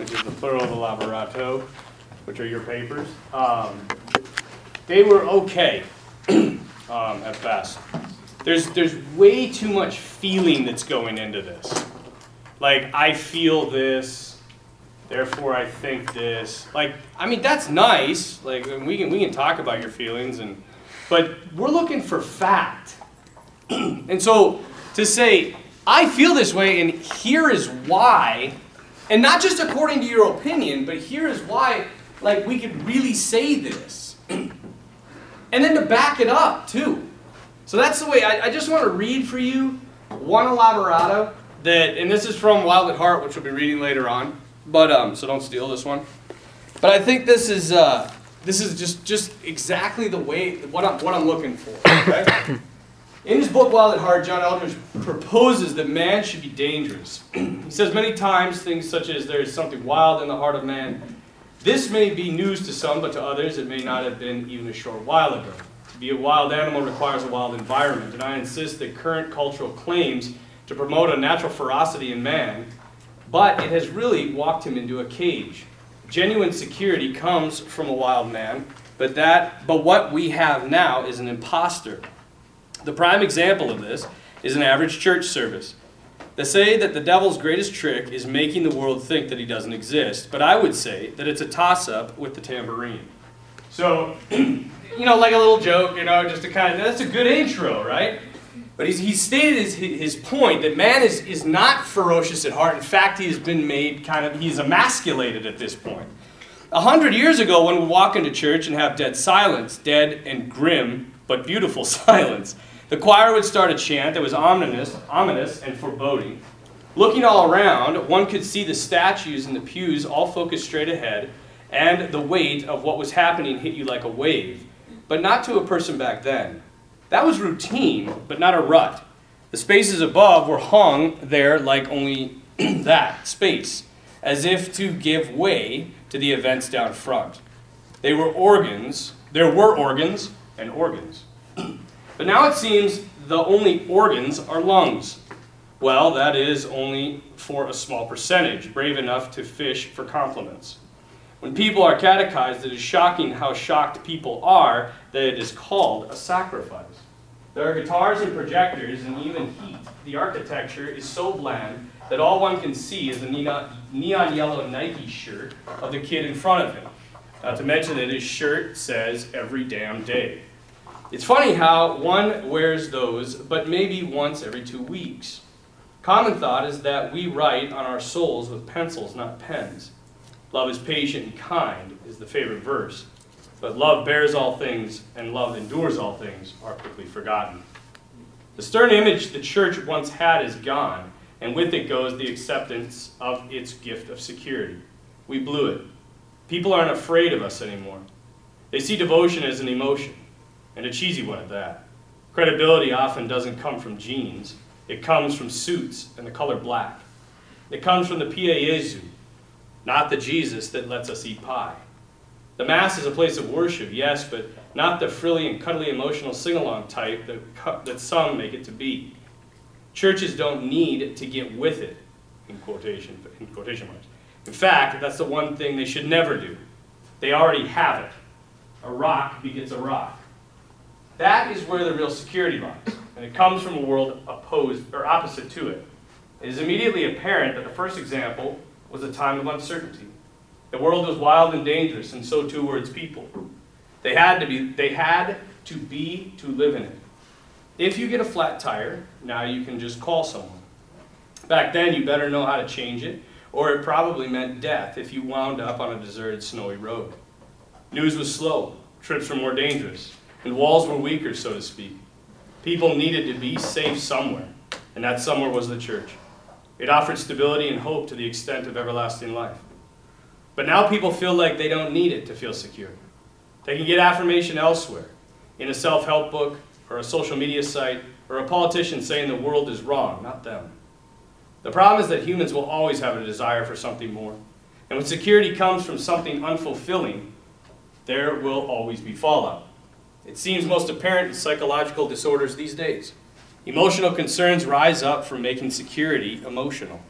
which is the plural of the elaborato, which are your papers, um, they were okay um, at best. There's, there's way too much feeling that's going into this. Like, I feel this, therefore I think this. Like, I mean, that's nice. Like, we can, we can talk about your feelings, and, but we're looking for fact. and so to say, I feel this way, and here is why, and not just according to your opinion, but here is why, like, we could really say this. and then to back it up, too. So that's the way, I, I just want to read for you one elaborato that, and this is from Wild at Heart, which we'll be reading later on. But um, so don't steal this one. But I think this is uh, this is just just exactly the way what I'm what I'm looking for. Okay? In his book Wild at Heart, John Eldredge proposes that man should be dangerous. he says many times things such as there is something wild in the heart of man. This may be news to some, but to others it may not have been even a short while ago. To be a wild animal requires a wild environment, and I insist that current cultural claims to promote a natural ferocity in man, but it has really walked him into a cage. Genuine security comes from a wild man, but that but what we have now is an impostor. The prime example of this is an average church service. They say that the devil's greatest trick is making the world think that he doesn't exist, but I would say that it's a toss up with the tambourine. So, you know, like a little joke, you know, just to kind of, that's a good intro, right? But he's, he's stated his, his point that man is, is not ferocious at heart. In fact, he has been made kind of, he's emasculated at this point. A hundred years ago, when we walk into church and have dead silence, dead and grim, but beautiful silence, the choir would start a chant that was ominous, ominous and foreboding. Looking all around, one could see the statues in the pews all focused straight ahead, and the weight of what was happening hit you like a wave, but not to a person back then. That was routine, but not a rut. The spaces above were hung there like only that space, as if to give way to the events down front. They were organs, there were organs and organs. But now it seems the only organs are lungs. Well, that is only for a small percentage, brave enough to fish for compliments. When people are catechized, it is shocking how shocked people are that it is called a sacrifice. There are guitars and projectors and even heat. The architecture is so bland that all one can see is the neon yellow Nike shirt of the kid in front of him. Not to mention that his shirt says every damn day. It's funny how one wears those, but maybe once every two weeks. Common thought is that we write on our souls with pencils, not pens. Love is patient and kind is the favorite verse. But love bears all things, and love endures all things, are quickly forgotten. The stern image the church once had is gone, and with it goes the acceptance of its gift of security. We blew it. People aren't afraid of us anymore. They see devotion as an emotion and a cheesy one at that. Credibility often doesn't come from genes, it comes from suits and the color black. It comes from the Pie Jesu, not the Jesus that lets us eat pie. The Mass is a place of worship, yes, but not the frilly and cuddly emotional sing along type that, that some make it to be. Churches don't need to get with it, in quotation, in quotation marks. In fact, that's the one thing they should never do. They already have it. A rock begets a rock. That is where the real security lies, and it comes from a world opposed or opposite to it. It is immediately apparent that the first example was a time of uncertainty. The world was wild and dangerous, and so too were its people. They had to be, they had to be to live in it. If you get a flat tire, now you can just call someone. Back then, you better know how to change it, or it probably meant death if you wound up on a deserted, snowy road. News was slow, trips were more dangerous and walls were weaker, so to speak. People needed to be safe somewhere, and that somewhere was the church. It offered stability and hope to the extent of everlasting life. But now people feel like they don't need it to feel secure. They can get affirmation elsewhere, in a self help book, or a social media site, or a politician saying the world is wrong, not them. The problem is that humans will always have a desire for something more. And when security comes from something unfulfilling, there will always be fallout. It seems most apparent in psychological disorders these days. Emotional concerns rise up from making security emotional.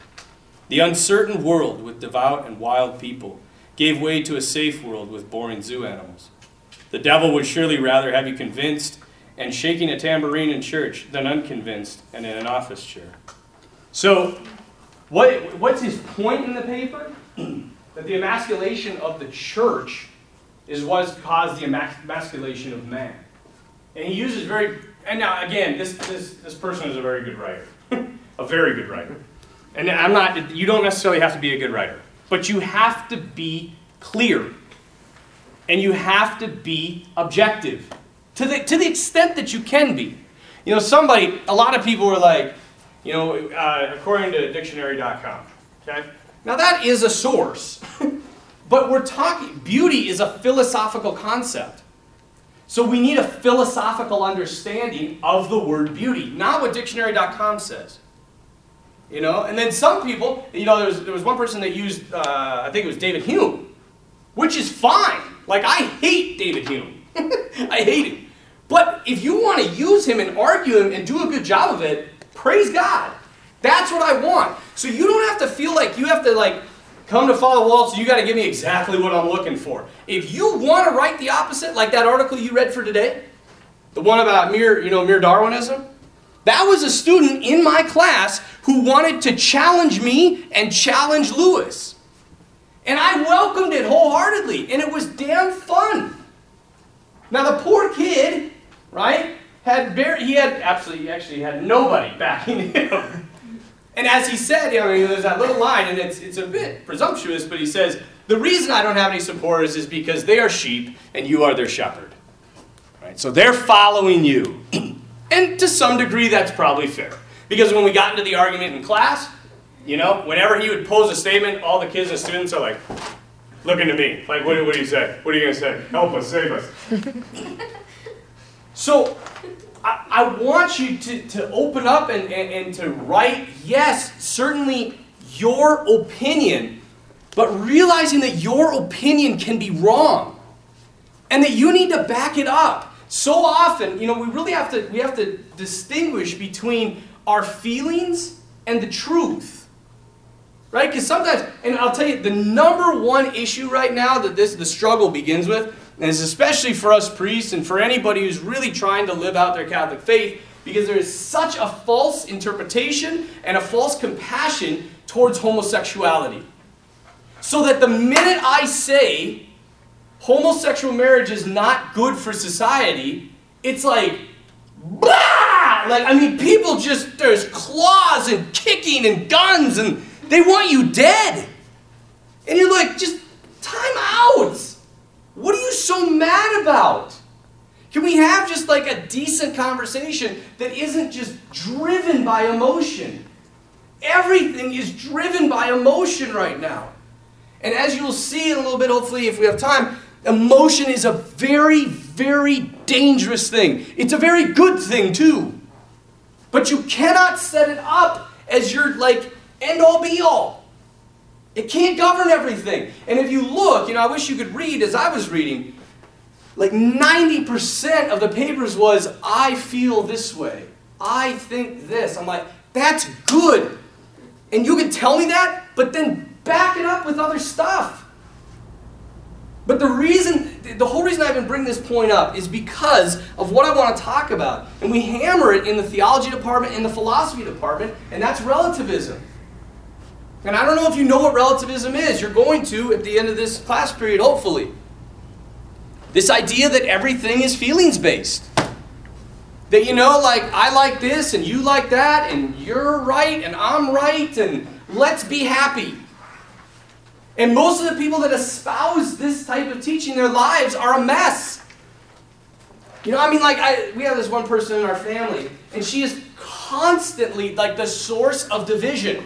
The uncertain world with devout and wild people gave way to a safe world with boring zoo animals. The devil would surely rather have you convinced and shaking a tambourine in church than unconvinced and in an office chair. So, what, what's his point in the paper? that the emasculation of the church is what has caused the emasculation of man. And he uses very, and now again, this, this, this person is a very good writer. a very good writer. And I'm not, you don't necessarily have to be a good writer, but you have to be clear. And you have to be objective to the, to the extent that you can be. You know, somebody, a lot of people were like, you know, uh, according to dictionary.com, okay? Now that is a source, but we're talking, beauty is a philosophical concept. So we need a philosophical understanding of the word beauty, not what dictionary.com says. You know, and then some people, you know, there was, there was one person that used, uh, I think it was David Hume, which is fine. Like, I hate David Hume. I hate him. But if you want to use him and argue him and do a good job of it, praise God. That's what I want. So you don't have to feel like you have to like come to Father Waltz, you got to give me exactly what I'm looking for. If you want to write the opposite, like that article you read for today, the one about mere, you know, mere Darwinism, that was a student in my class who wanted to challenge me and challenge Lewis. And I welcomed it wholeheartedly, and it was damn fun. Now the poor kid, right, had very, he had absolutely actually had nobody backing him. And as he said, you know, there's that little line, and it's, it's a bit presumptuous, but he says, The reason I don't have any supporters is because they are sheep and you are their shepherd. Right? So they're following you. and to some degree, that's probably fair. Because when we got into the argument in class, you know, whenever he would pose a statement, all the kids and students are like, looking to me. Like, what, what do you say? What are you going to say? Help us, save us. so I, I want you to, to open up and, and, and to write, yes, certainly your opinion, but realizing that your opinion can be wrong and that you need to back it up. So often, you know, we really have to we have to distinguish between our feelings and the truth. Right? Because sometimes, and I'll tell you, the number one issue right now that this the struggle begins with and it's especially for us priests and for anybody who's really trying to live out their Catholic faith, because there is such a false interpretation and a false compassion towards homosexuality. So that the minute I say homosexual marriage is not good for society, it's like, blah! Like, I mean, people just, there's claws and kicking and guns and they want you dead. And you're like, just time out. What are you so mad about? Can we have just like a decent conversation that isn't just driven by emotion? Everything is driven by emotion right now. And as you'll see in a little bit, hopefully, if we have time, emotion is a very, very dangerous thing. It's a very good thing, too. But you cannot set it up as your like end all be all. It can't govern everything. And if you look, you know, I wish you could read as I was reading, like 90% of the papers was, I feel this way. I think this. I'm like, that's good. And you can tell me that, but then back it up with other stuff. But the reason, the whole reason I even bring this point up is because of what I want to talk about. And we hammer it in the theology department, in the philosophy department, and that's relativism. And I don't know if you know what relativism is. You're going to at the end of this class period, hopefully. This idea that everything is feelings based. That, you know, like, I like this and you like that, and you're right and I'm right, and let's be happy. And most of the people that espouse this type of teaching, their lives are a mess. You know, I mean, like, I, we have this one person in our family, and she is constantly like the source of division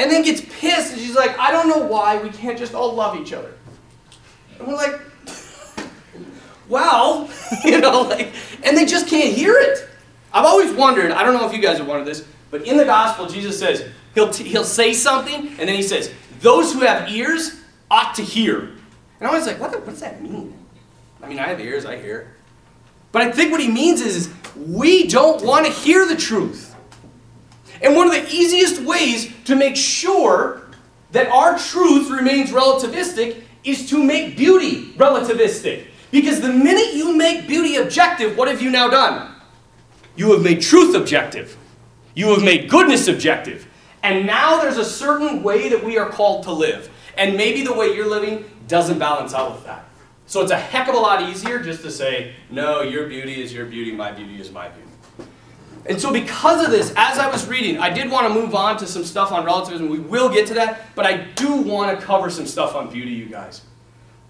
and then gets pissed and she's like, I don't know why we can't just all love each other. And we're like, well, you know, like, and they just can't hear it. I've always wondered, I don't know if you guys have wondered this, but in the gospel, Jesus says, he'll, t- he'll say something, and then he says, those who have ears ought to hear. And I was like, what, the, what's that mean? I mean, I have ears, I hear. But I think what he means is, is we don't want to hear the truth. And one of the easiest ways to make sure that our truth remains relativistic is to make beauty relativistic. Because the minute you make beauty objective, what have you now done? You have made truth objective. You have made goodness objective. And now there's a certain way that we are called to live. And maybe the way you're living doesn't balance out with that. So it's a heck of a lot easier just to say, no, your beauty is your beauty, my beauty is my beauty. And so, because of this, as I was reading, I did want to move on to some stuff on relativism. We will get to that, but I do want to cover some stuff on beauty, you guys.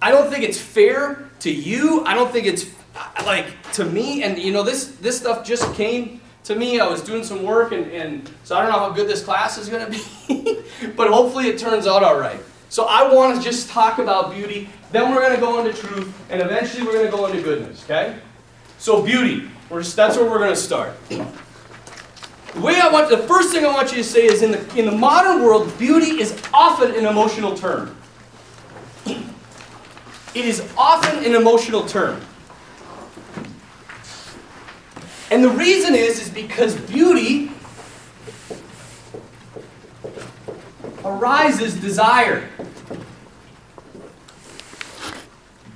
I don't think it's fair to you. I don't think it's uh, like to me. And you know, this this stuff just came to me. I was doing some work, and, and so I don't know how good this class is going to be, but hopefully it turns out all right. So I want to just talk about beauty. Then we're going to go into truth, and eventually we're going to go into goodness. Okay? So beauty. We're just, that's where we're going to start. The way I want, the first thing I want you to say is in the, in the modern world, beauty is often an emotional term. It is often an emotional term. And the reason is, is because beauty arises desire.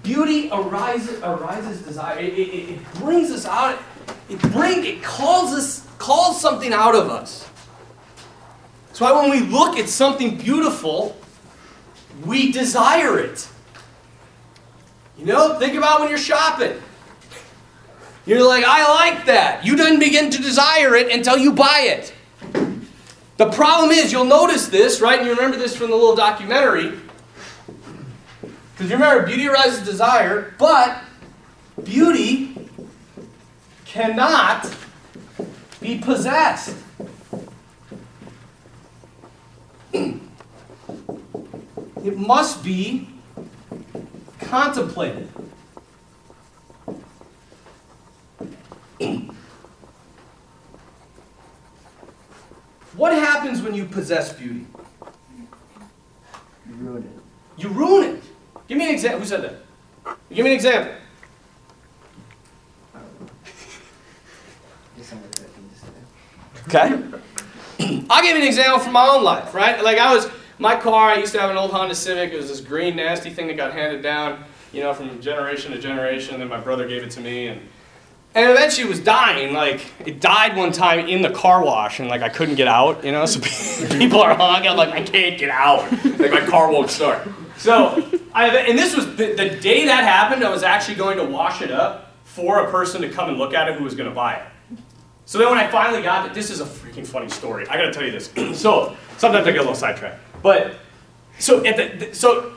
Beauty arises, arises desire. It, it, it brings us out. It bring it calls us calls something out of us. That's why when we look at something beautiful, we desire it. You know, think about when you're shopping. You're like, I like that. You didn't begin to desire it until you buy it. The problem is, you'll notice this, right? And you remember this from the little documentary. Because remember, beauty arises desire, but beauty cannot be possessed. it must be contemplated. what happens when you possess beauty? You ruin it. You ruin it. Give me an example. Who said that? Give me an example. Okay. I'll give you an example from my own life, right? Like I was, my car, I used to have an old Honda Civic. It was this green, nasty thing that got handed down, you know, from generation to generation. Then my brother gave it to me, and and eventually it was dying. Like it died one time in the car wash, and like I couldn't get out, you know. So people are. I'm like, I can't get out. Like my car won't start. So I, and this was the, the day that happened. I was actually going to wash it up for a person to come and look at it who was going to buy it. So then when I finally got it, this is a freaking funny story. I gotta tell you this. so sometimes I get a little sidetracked. But so the, so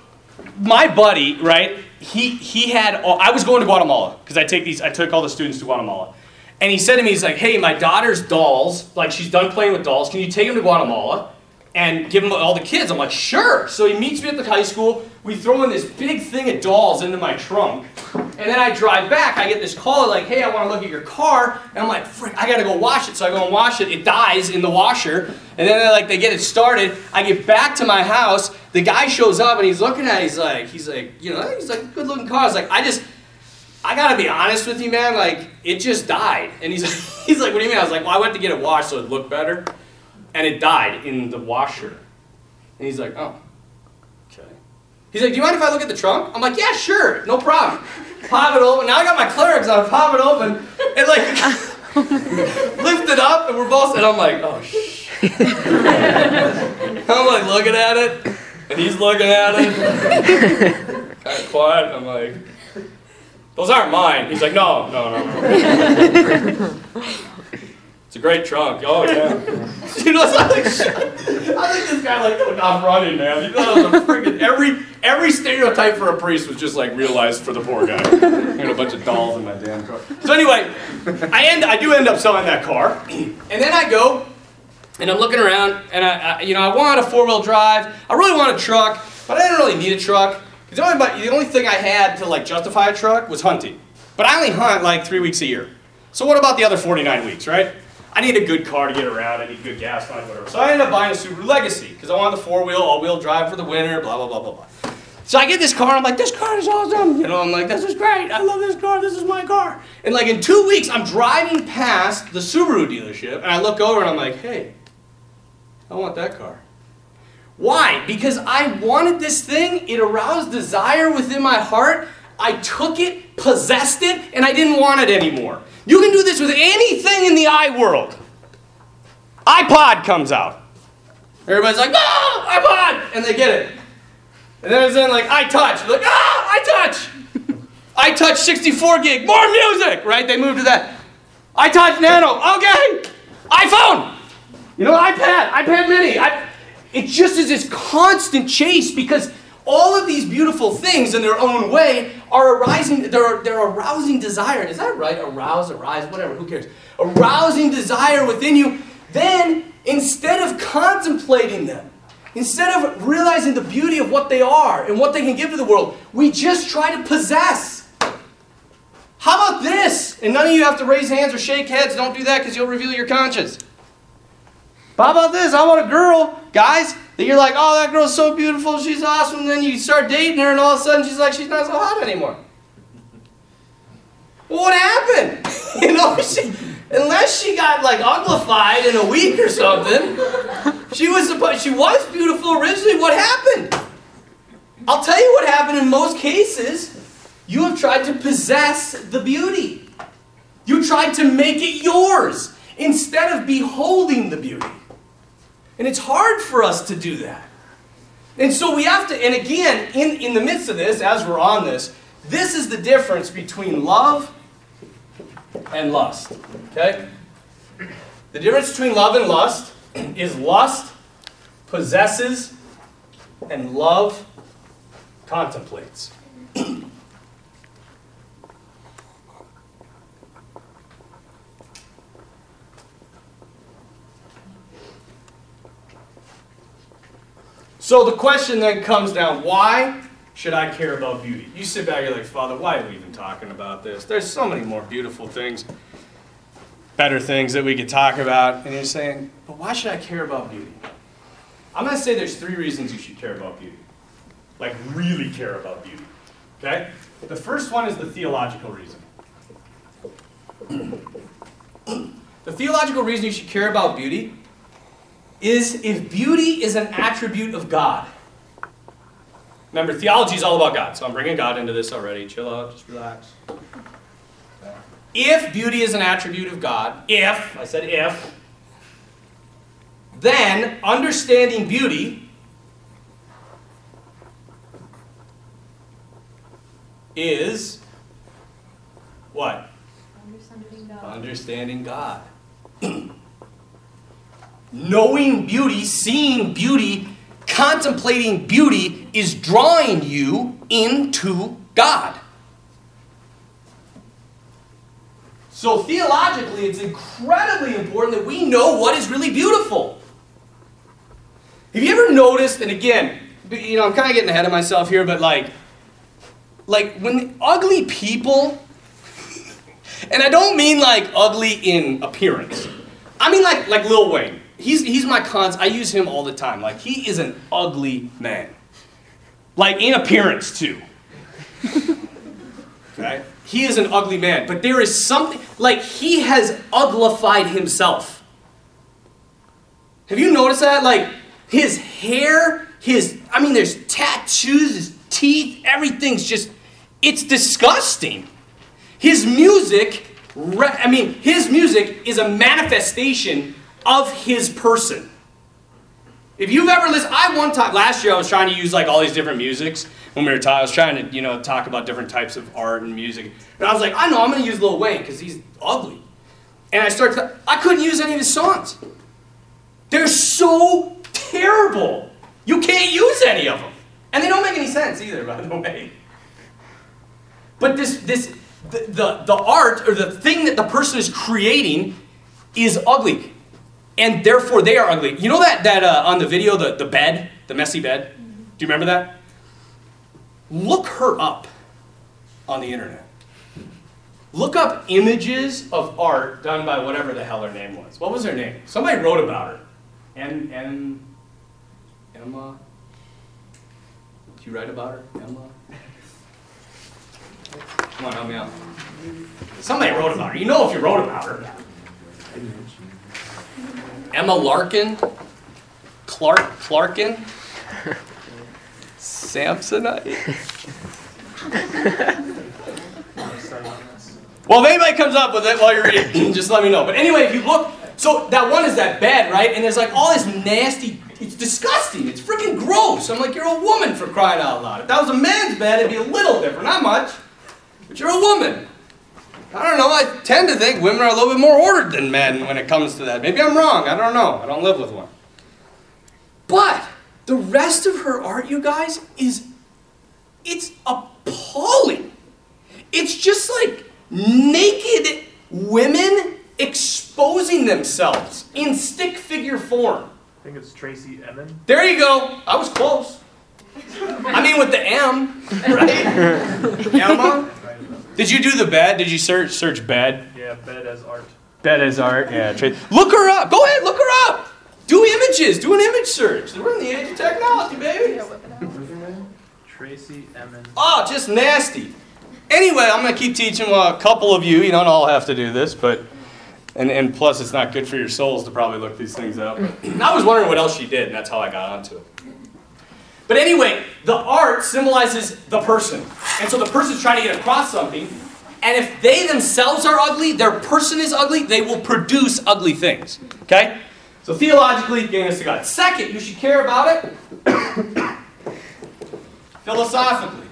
my buddy, right? He he had all, I was going to Guatemala because I take these I took all the students to Guatemala. And he said to me, he's like, hey, my daughter's dolls, like she's done playing with dolls. Can you take them to Guatemala and give them all the kids? I'm like, sure. So he meets me at the high school. We throw in this big thing of dolls into my trunk. And then I drive back. I get this call like, hey, I want to look at your car. And I'm like, frick, I got to go wash it. So I go and wash it. It dies in the washer. And then like they get it started. I get back to my house. The guy shows up and he's looking at it. He's like, he's like, you know, he's like, good looking car. I was like, I just, I gotta be honest with you, man. Like, it just died. And he's he's like, what do you mean? I was like, well, I went to get it washed so it looked better, and it died in the washer. And he's like, oh, okay. He's like, do you mind if I look at the trunk? I'm like, yeah, sure, no problem. Pop it open. Now I got my clerics on. Pop it open, and like lift it up, and we're both. And I'm like, oh shh. I'm like looking at it, and he's looking at it. kind of quiet. I'm like. Those aren't mine. He's like, no, no, no. It's a great trunk. Oh yeah. you know, so I think, I think this guy like oh, I'm running, man. You know, that was a freaking every every stereotype for a priest was just like realized for the poor guy. I had a bunch of dolls in my damn car. So anyway, I end I do end up selling that car, and then I go. And I'm looking around, and I, I you know, I want a four-wheel drive. I really want a truck, but I didn't really need a truck. The only, the only thing I had to like justify a truck was hunting. But I only hunt like three weeks a year. So what about the other 49 weeks, right? I need a good car to get around. I need good gas money, whatever. So I ended up buying a Subaru Legacy because I wanted the four-wheel, all-wheel drive for the winter, blah, blah, blah, blah, blah. So I get this car, and I'm like, this car is awesome. You know, I'm like, this is great. I love this car. This is my car. And like in two weeks, I'm driving past the Subaru dealership, and I look over, and I'm like, hey, I want that car. Why? Because I wanted this thing, it aroused desire within my heart. I took it, possessed it, and I didn't want it anymore. You can do this with anything in the I world. iPod comes out. Everybody's like, oh, iPod! And they get it. And then it's then like, I touch. Like, ah, I touch! I touch 64 gig, more music, right? They move to that. I touch nano, okay. iPhone, you know, iPad, iPad mini. I, it just is this constant chase because all of these beautiful things in their own way are arising, they're, they're arousing desire. Is that right? Arouse, arise, whatever, who cares? Arousing desire within you. Then, instead of contemplating them, instead of realizing the beauty of what they are and what they can give to the world, we just try to possess. How about this? And none of you have to raise hands or shake heads. Don't do that because you'll reveal your conscience. How about this? I want a girl, guys, that you're like, oh, that girl's so beautiful, she's awesome. And then you start dating her, and all of a sudden she's like, she's not so hot anymore. What happened? you know, she, unless she got like uglified in a week or something, she was supposed, she was beautiful originally. What happened? I'll tell you what happened in most cases. You have tried to possess the beauty. You tried to make it yours instead of beholding the beauty. And it's hard for us to do that. And so we have to, and again, in, in the midst of this, as we're on this, this is the difference between love and lust. Okay? The difference between love and lust is lust possesses and love contemplates. So the question then comes down why should I care about beauty? You sit back, you're like, Father, why are we even talking about this? There's so many more beautiful things, better things that we could talk about. And you're saying, but why should I care about beauty? I'm going to say there's three reasons you should care about beauty. Like, really care about beauty. Okay? The first one is the theological reason. the theological reason you should care about beauty is if beauty is an attribute of God. Remember, theology is all about God, so I'm bringing God into this already. Chill out, just relax. If beauty is an attribute of God, if, I said if, then understanding beauty is what? Understanding God. Understanding God. Knowing beauty, seeing beauty, contemplating beauty is drawing you into God. So, theologically, it's incredibly important that we know what is really beautiful. Have you ever noticed, and again, you know, I'm kind of getting ahead of myself here, but like, like when ugly people, and I don't mean like ugly in appearance, I mean like like Lil Wayne. He's he's my cons. I use him all the time. Like he is an ugly man, like in appearance too. okay, he is an ugly man, but there is something like he has uglified himself. Have you noticed that? Like his hair, his I mean, there's tattoos, his teeth, everything's just it's disgusting. His music, I mean, his music is a manifestation of his person. If you've ever listened, I one time last year I was trying to use like all these different musics when we were talking. I was trying to you know talk about different types of art and music, and I was like, I know I'm going to use Lil Wayne because he's ugly, and I started. To, I couldn't use any of his songs. They're so terrible. You can't use any of them, and they don't make any sense either, by the way. But this this the, the, the art or the thing that the person is creating is ugly and therefore they are ugly. You know that that uh, on the video, the, the bed, the messy bed. Do you remember that? Look her up on the internet. Look up images of art done by whatever the hell her name was. What was her name? Somebody wrote about her. And and Emma. Did you write about her, Emma? Come on, help me out. Somebody wrote about her. You know if you wrote about her. Emma Larkin. Clark Clarkin. Samsonite. Well, if anybody comes up with it while you're eating, just let me know. But anyway, if you look, so that one is that bed, right? And there's like all this nasty, it's disgusting. It's freaking gross. I'm like, you're a woman for crying out loud. If that was a man's bed, it'd be a little different, not much. But you're a woman. I don't know. I tend to think women are a little bit more ordered than men when it comes to that. Maybe I'm wrong. I don't know. I don't live with one. But the rest of her art, you guys, is it's appalling. It's just like naked women exposing themselves in stick figure form. I think it's Tracey Emin. There you go. I was close. I mean, with the M, right? Emma. Did you do the bed? Did you search search bed? Yeah, bed as art. Bed as art. Yeah. Tra- Look her up. Go ahead, look her up. Do images. Do an image search. We're in the age of technology, baby. Tracey Emin. Oh, ah, just nasty. Anyway, I'm gonna keep teaching well, a couple of you. You don't all have to do this, but and, and plus it's not good for your souls to probably look these things up. And I was wondering what else she did, and that's how I got onto it. But anyway, the art symbolizes the person. And so the person's trying to get across something. And if they themselves are ugly, their person is ugly, they will produce ugly things. Okay? So theologically, getting us to God. Second, you should care about it philosophically.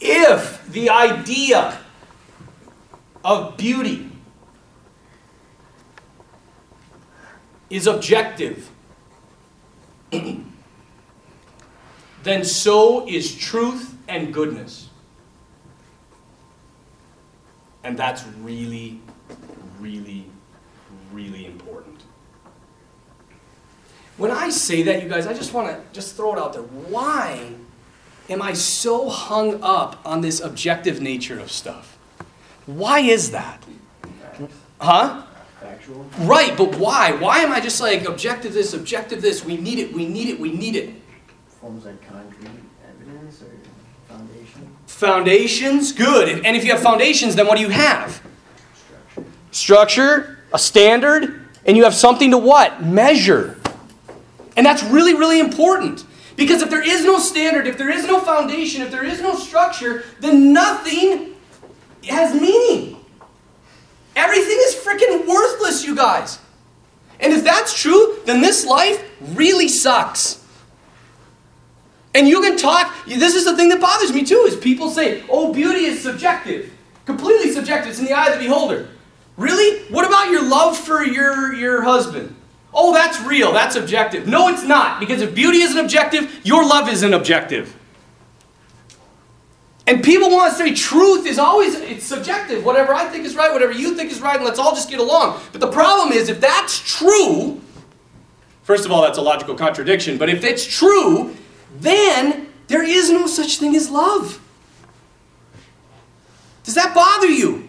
if the idea of beauty is objective, then so is truth and goodness. And that's really, really, really important. When I say that, you guys, I just want to just throw it out there. Why am I so hung up on this objective nature of stuff? Why is that? Huh? Factual. Right, but why? Why am I just like objective this, objective this? We need it, we need it, we need it. Forms like concrete evidence or foundation Foundations, good. And if you have foundations, then what do you have? structure. Structure, a standard, and you have something to what? Measure. And that's really, really important. Because if there is no standard, if there is no foundation, if there is no structure, then nothing has meaning. Everything is freaking worthless, you guys. And if that's true, then this life really sucks. And you can talk, this is the thing that bothers me too, is people say, oh, beauty is subjective. Completely subjective. It's in the eye of the beholder. Really? What about your love for your, your husband? Oh, that's real. That's objective. No, it's not. Because if beauty isn't objective, your love isn't objective. And people want to say truth is always it's subjective. Whatever I think is right, whatever you think is right, and let's all just get along. But the problem is if that's true, first of all, that's a logical contradiction, but if it's true, then there is no such thing as love. Does that bother you?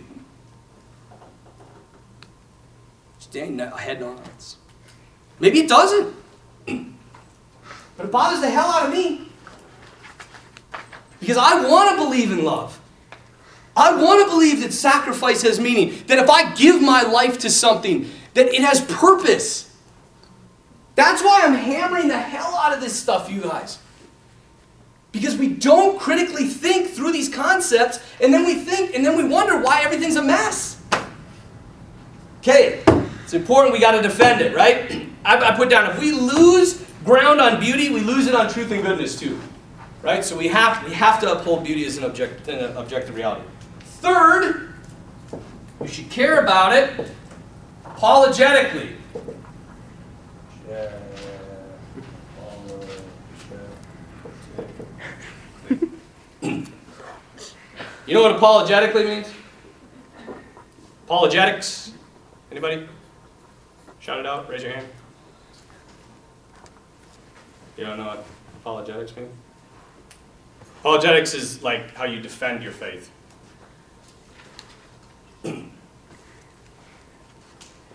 Dang, no- head nods. Maybe it doesn't. But it bothers the hell out of me. Because I want to believe in love. I want to believe that sacrifice has meaning. That if I give my life to something, that it has purpose. That's why I'm hammering the hell out of this stuff, you guys. Because we don't critically think through these concepts, and then we think, and then we wonder why everything's a mess. Okay, it's important we got to defend it, right? I, I put down if we lose ground on beauty, we lose it on truth and goodness too, right? So we have we have to uphold beauty as an object, an objective reality. Third, you should care about it apologetically. You know what apologetically means? Apologetics. Anybody? Shout it out. Raise your hand. You don't know what apologetics means? Apologetics is like how you defend your faith. and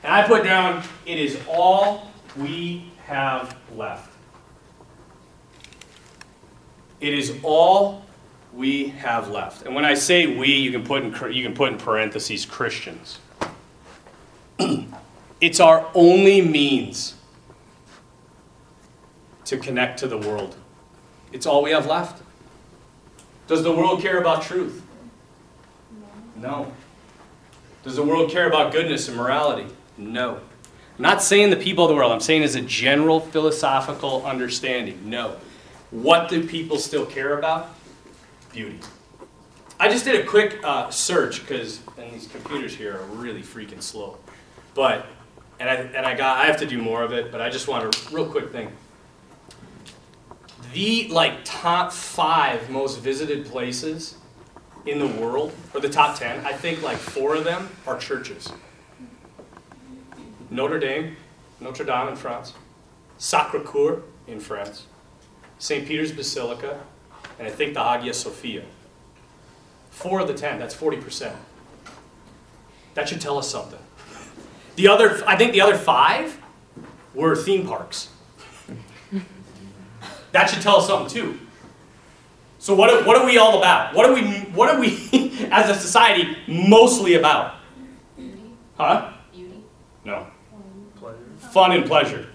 I put down, it is all we have left. It is all we have left? And when I say we, you can put in, you can put in parentheses Christians. it's our only means to connect to the world. It's all we have left. Does the world care about truth? No. Does the world care about goodness and morality? No. I'm not saying the people of the world, I'm saying as a general philosophical understanding. No. What do people still care about? Beauty. I just did a quick uh, search because, and these computers here are really freaking slow. But, and I, and I got, I have to do more of it, but I just want a real quick thing. The like top five most visited places in the world, or the top 10, I think like four of them are churches. Notre Dame, Notre Dame in France, Sacre Coeur in France, St. Peter's Basilica, and I think the Hagia Sophia. Four of the 10, that's 40%. That should tell us something. The other, I think the other five were theme parks. That should tell us something too. So what are, what are we all about? What are we what are we as a society mostly about? Beauty, Huh? beauty, No. Pleasure. Fun and pleasure.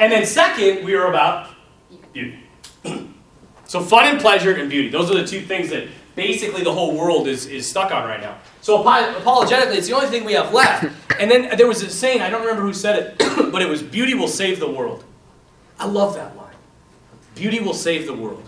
And then second, we are about beauty. so fun and pleasure and beauty. Those are the two things that basically the whole world is, is stuck on right now. So apo- apologetically, it's the only thing we have left. And then there was a saying, I don't remember who said it, but it was beauty will save the world. I love that line. Beauty will save the world.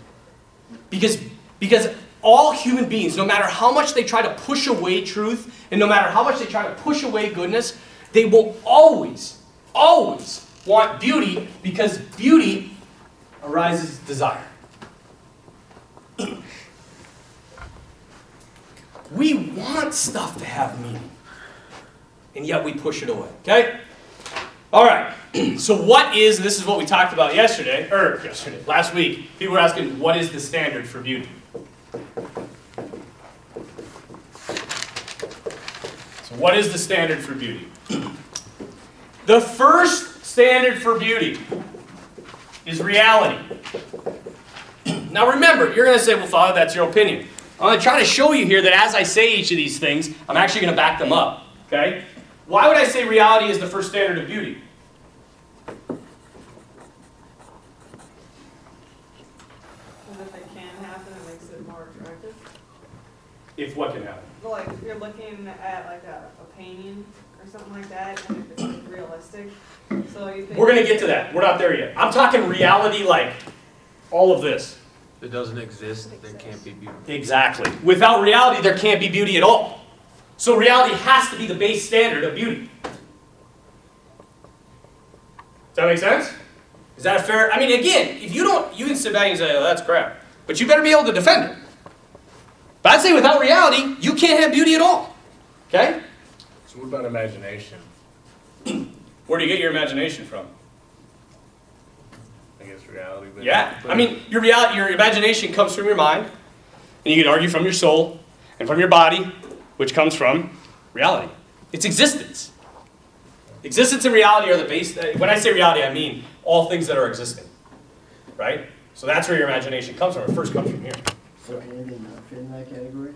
Because, because all human beings, no matter how much they try to push away truth, and no matter how much they try to push away goodness, they will always, always want beauty because beauty arises desire. we want stuff to have meaning, and yet we push it away, okay? All right. So what is this is what we talked about yesterday or yesterday last week. People were asking what is the standard for beauty? So what is the standard for beauty? The first standard for beauty is reality. Now remember, you're going to say, "Well, Father, that's your opinion." I'm going to try to show you here that as I say each of these things, I'm actually going to back them up. Okay? Why would I say reality is the first standard of beauty? And if it can happen, it makes it more attractive. If what can happen? But like if you're looking at like a, a painting or something like that, and if it's like realistic, so you think. We're going to get to that. We're not there yet. I'm talking reality like all of this. If it doesn't exist, there can't be beauty. Exactly. Without reality, there can't be beauty at all. So reality has to be the base standard of beauty. Does that make sense? Is that a fair? I mean, again, if you don't, you can sit back and say, "Oh, that's crap," but you better be able to defend it. But I'd say without reality, you can't have beauty at all. Okay? So what about imagination? Where do you get your imagination from? I guess reality. But Yeah. I mean, your reality, your imagination comes from your mind, and you can argue from your soul and from your body, which comes from reality. It's existence. Existence and reality are the base. uh, When I say reality, I mean all things that are existing. Right? So that's where your imagination comes from. It first comes from here. So anything not fit in that category?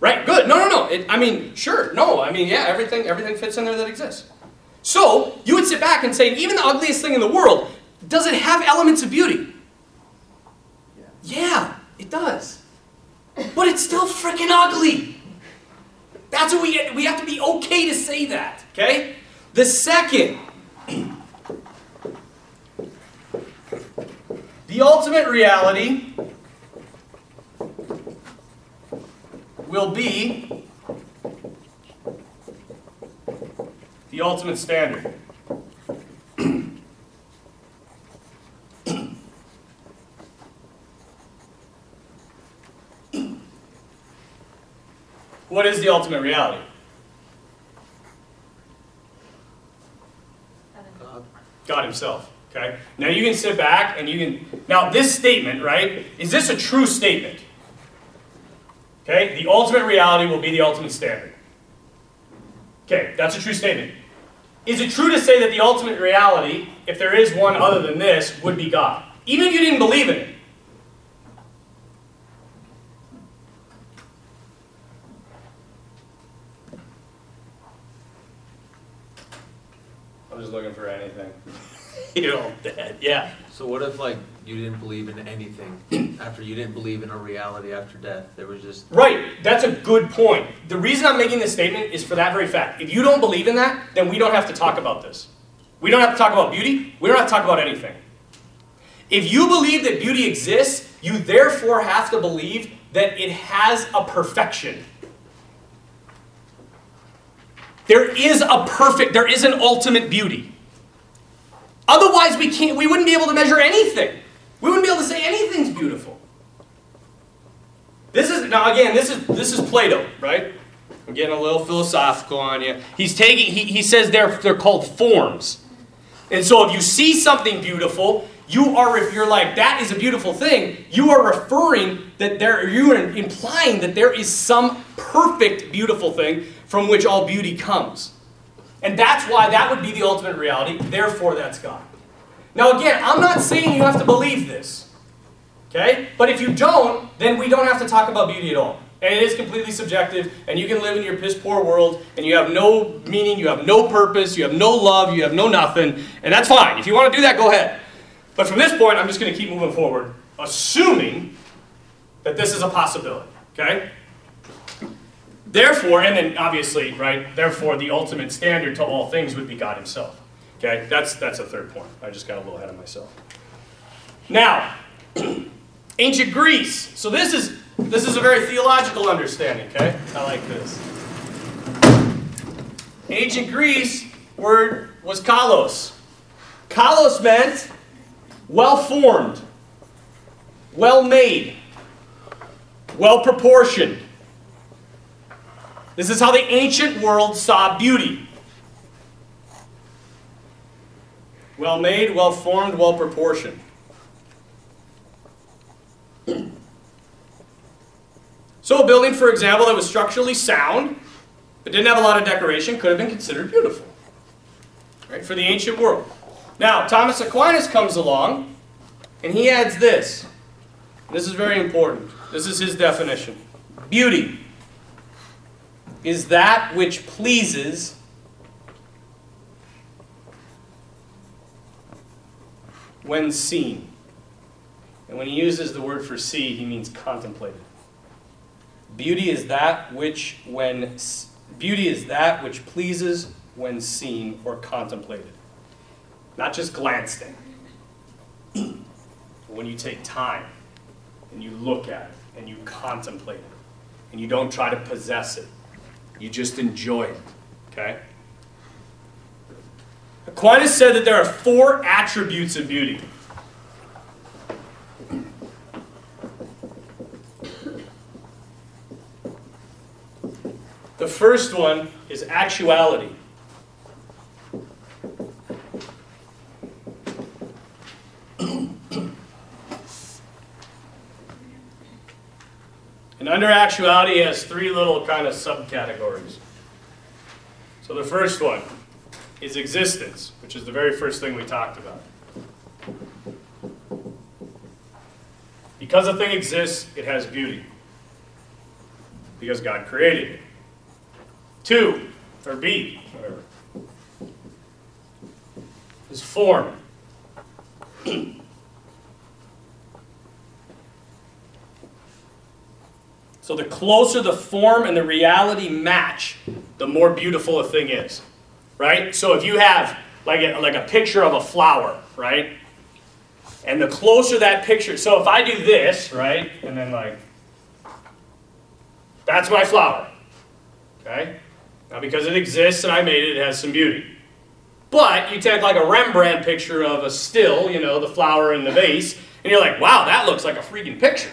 Right? Good. No, no, no. It, I mean, sure. No. I mean, yeah. Everything, everything fits in there that exists. So you would sit back and say, even the ugliest thing in the world, does it have elements of beauty? Yeah. Yeah, it does. But it's still freaking ugly. That's what we get. We have to be okay to say that. Okay? The second, the ultimate reality will be the ultimate standard. What is the ultimate reality? God, God Himself. Okay? Now you can sit back and you can. Now, this statement, right? Is this a true statement? Okay? The ultimate reality will be the ultimate standard. Okay, that's a true statement. Is it true to say that the ultimate reality, if there is one other than this, would be God? Even if you didn't believe in it. I'm just looking for anything. You're all dead, yeah. So what if like you didn't believe in anything after you didn't believe in a reality after death? There was just Right. That's a good point. The reason I'm making this statement is for that very fact. If you don't believe in that, then we don't have to talk about this. We don't have to talk about beauty. We don't have to talk about anything. If you believe that beauty exists, you therefore have to believe that it has a perfection. There is a perfect, there is an ultimate beauty. Otherwise, we can't, we wouldn't be able to measure anything. We wouldn't be able to say anything's beautiful. This is now again, this is this is Plato, right? I'm getting a little philosophical on you. He's taking he, he says they're they're called forms. And so if you see something beautiful, you are if you're like that is a beautiful thing, you are referring that there you are implying that there is some perfect beautiful thing from which all beauty comes. And that's why that would be the ultimate reality. Therefore that's God. Now again, I'm not saying you have to believe this. Okay? But if you don't, then we don't have to talk about beauty at all. And it is completely subjective, and you can live in your piss poor world, and you have no meaning, you have no purpose, you have no love, you have no nothing, and that's fine. If you want to do that, go ahead. But from this point, I'm just going to keep moving forward, assuming that this is a possibility. Okay? Therefore, and then obviously, right, therefore the ultimate standard to all things would be God Himself. Okay? That's that's a third point. I just got a little ahead of myself. Now, ancient Greece. So this is this is a very theological understanding, okay? I like this. Ancient Greece word was kalos. Kalos meant well formed, well made, well proportioned. This is how the ancient world saw beauty. Well made, well formed, well proportioned. So a building, for example, that was structurally sound, but didn't have a lot of decoration, could have been considered beautiful. Right, for the ancient world. Now, Thomas Aquinas comes along, and he adds this. This is very important. This is his definition. Beauty is that which pleases when seen. And when he uses the word for see, he means contemplated. Beauty is that which when beauty is that which pleases when seen or contemplated. Not just glanced at. when you take time and you look at it and you contemplate it and you don't try to possess it. You just enjoy it. Okay? Aquinas said that there are four attributes of beauty. The first one is actuality. And under actuality, it has three little kind of subcategories. So the first one is existence, which is the very first thing we talked about. Because a thing exists, it has beauty. Because God created it. Two, or B, whatever, is form. so the closer the form and the reality match, the more beautiful a thing is. Right? So if you have like a, like a picture of a flower, right? And the closer that picture, so if I do this, right? And then like, that's my flower. Okay? Now, because it exists and I made it, it has some beauty. But you take like a Rembrandt picture of a still, you know, the flower in the vase, and you're like, wow, that looks like a freaking picture.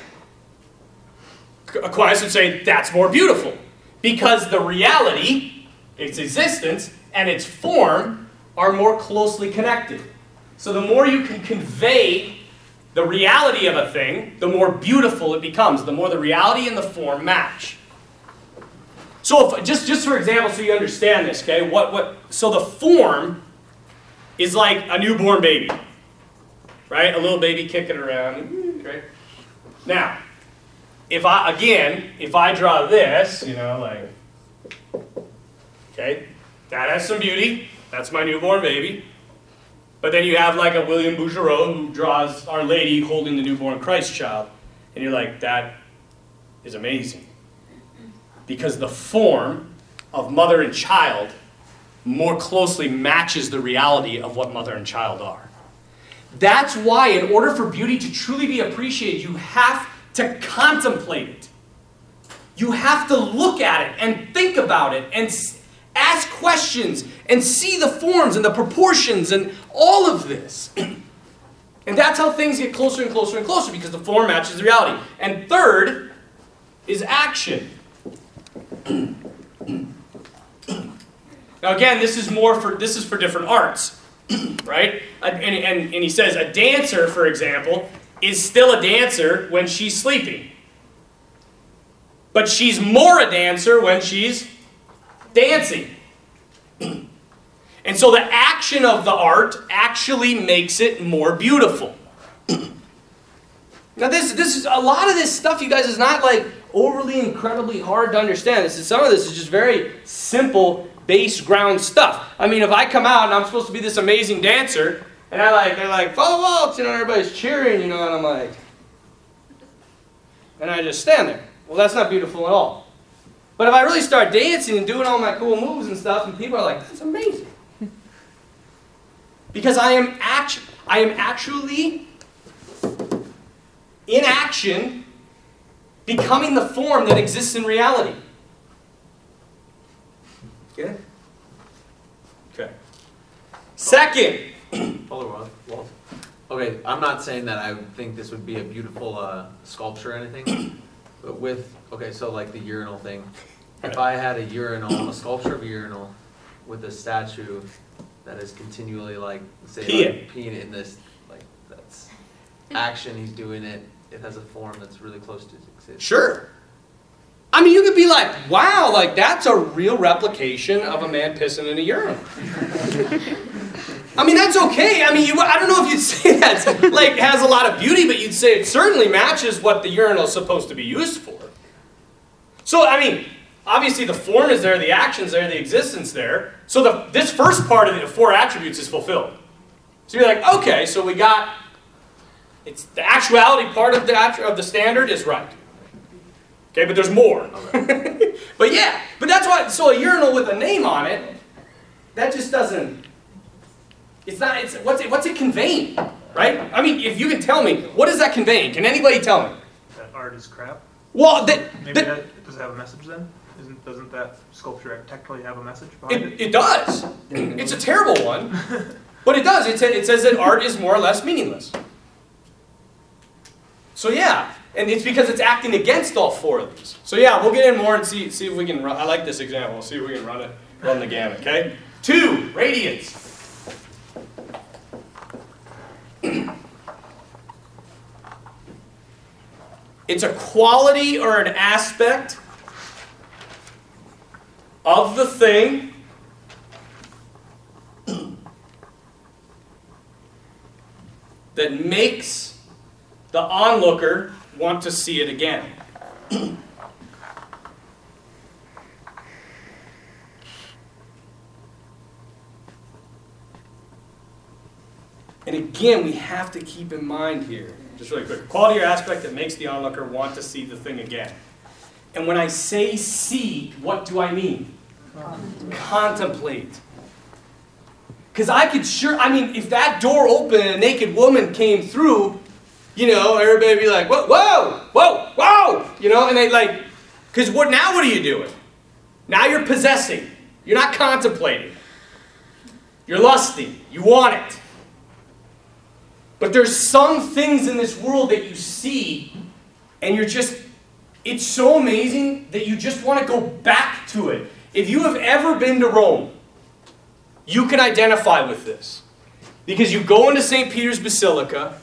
Aquinas would say that's more beautiful because the reality, its existence, and its form are more closely connected. So the more you can convey the reality of a thing, the more beautiful it becomes, the more the reality and the form match. So if, just, just for example, so you understand this, okay? What, what, so the form is like a newborn baby, right? A little baby kicking around, right? Now, if I, again, if I draw this, you know, like, okay, that has some beauty. That's my newborn baby. But then you have like a William Bouguereau who draws Our Lady holding the newborn Christ child. And you're like, that is amazing. Because the form of mother and child more closely matches the reality of what mother and child are. That's why, in order for beauty to truly be appreciated, you have to contemplate it. You have to look at it and think about it and ask questions and see the forms and the proportions and all of this. and that's how things get closer and closer and closer because the form matches the reality. And third is action. now again, this is more for this is for different arts, right? And, and, and he says a dancer, for example, is still a dancer when she's sleeping. But she's more a dancer when she's dancing. And so the action of the art actually makes it more beautiful. Now this this is a lot of this stuff you guys is not like overly incredibly hard to understand. This is some of this is just very simple base ground stuff. I mean if I come out and I'm supposed to be this amazing dancer and I like they're like follow waltz, you know, everybody's cheering, you know, and I'm like and I just stand there. Well that's not beautiful at all. But if I really start dancing and doing all my cool moves and stuff, and people are like, that's amazing. Because I am act- I am actually in action becoming the form that exists in reality. Get it? Okay. Second, Hold on. Okay, I'm not saying that I think this would be a beautiful uh, sculpture or anything, but with, okay, so like the urinal thing. If I had a urinal, a sculpture of a urinal with a statue that is continually like, say, like, peeing in this, like, that's action, he's doing it, it has a form that's really close to existence. Sure. I mean, you could be like, wow, like that's a real replication of a man pissing in a urinal. I mean, that's okay. I mean, you, I don't know if you'd say that like has a lot of beauty, but you'd say it certainly matches what the urinal is supposed to be used for. So, I mean, obviously the form is there, the action's there, the existence there. So the, this first part of the four attributes is fulfilled. So you're like, okay, so we got it's the actuality part of the of the standard is right. Okay, but there's more. but yeah, but that's why. So a urinal with a name on it, that just doesn't. It's not. It's what's it? What's it conveying? Right? I mean, if you can tell me, what is that conveying? Can anybody tell me? That art is crap. Well, that, Maybe that that, does it have a message then? Isn't, doesn't that sculpture technically have a message behind it, it? it does. It's a terrible one, but it does. It, sa- it says that art is more or less meaningless. So yeah, and it's because it's acting against all four of these. So yeah, we'll get in more and see see if we can run. I like this example. We'll see if we can run it run the gamut. Okay. Two radiance. It's a quality or an aspect of the thing that makes the onlooker want to see it again. and again, we have to keep in mind here, just really quick, quality or aspect that makes the onlooker want to see the thing again. And when I say see, what do I mean? Contemplate. Because I could sure, I mean, if that door opened and a naked woman came through, you know, everybody would be like, whoa, whoa, whoa, whoa, you know, and they like, because what now? What are you doing? Now you're possessing. You're not contemplating. You're lusting. You want it. But there's some things in this world that you see, and you're just, it's so amazing that you just want to go back to it. If you have ever been to Rome, you can identify with this. Because you go into St. Peter's Basilica,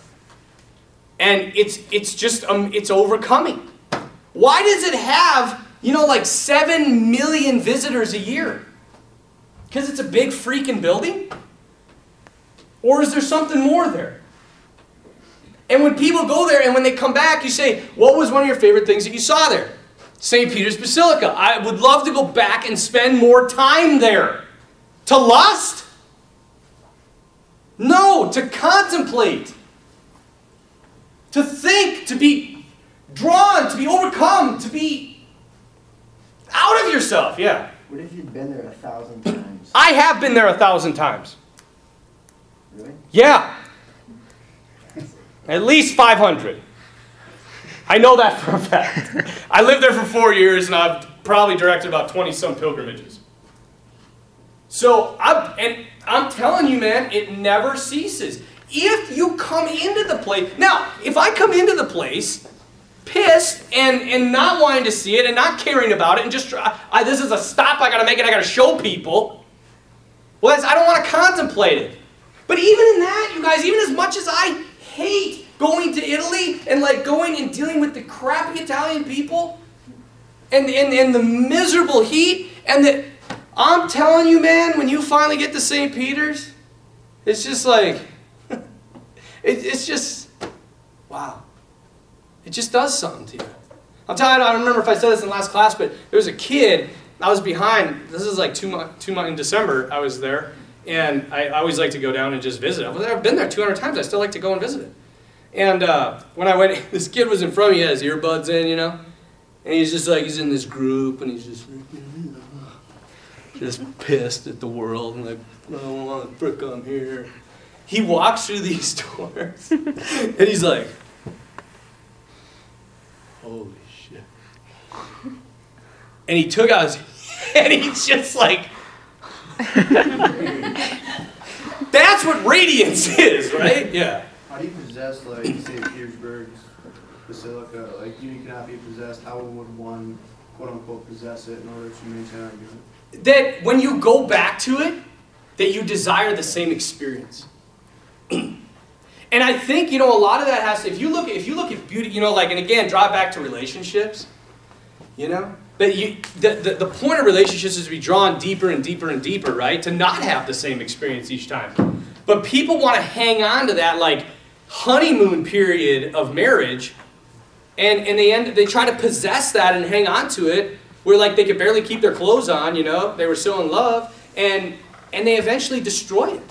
and it's, it's just, um, it's overcoming. Why does it have, you know, like 7 million visitors a year? Because it's a big freaking building? Or is there something more there? And when people go there and when they come back, you say, What was one of your favorite things that you saw there? St. Peter's Basilica. I would love to go back and spend more time there. To lust? No, to contemplate, to think, to be drawn, to be overcome, to be out of yourself. Yeah. What if you'd been there a thousand times? I have been there a thousand times. Really? Yeah. At least 500. I know that for a fact. I lived there for four years and I've probably directed about 20 some pilgrimages. So, I'm, and I'm telling you, man, it never ceases. If you come into the place, now, if I come into the place pissed and, and not wanting to see it and not caring about it and just, try, I, this is a stop, I gotta make it, I gotta show people, well, I don't wanna contemplate it. But even in that, you guys, even as much as I hate going to Italy and like going and dealing with the crappy Italian people and, and, and the miserable heat, and that I'm telling you, man, when you finally get to St. Peter's, it's just like, it, it's just, wow. It just does something to you. I'm tell you, I don't remember if I said this in last class, but there was a kid, I was behind, this is like two months, two months in December, I was there, and I, always like to go down and just visit. I've I've been there 200 times, I still like to go and visit it. And uh, when I went, this kid was in front of me, he had his earbuds in, you know, and he's just like, he's in this group, and he's just just pissed at the world, and like, I don't want to frick I'm here. He walks through these doors, and he's like, holy shit. And he took out his, and he's just like, that's what radiance is, right? Yeah. How do you possess, like, St. Petersburg's Basilica? Like, you cannot be possessed. How would one, quote unquote, possess it in order to maintain argument? that when you go back to it, that you desire the same experience. and I think you know a lot of that has to. If you look, if you look at beauty, you know, like, and again, draw back to relationships. You know, that you the, the the point of relationships is to be drawn deeper and deeper and deeper, right? To not have the same experience each time. But people want to hang on to that like honeymoon period of marriage, and and they end they try to possess that and hang on to it where like they could barely keep their clothes on, you know, they were so in love, and and they eventually destroy it.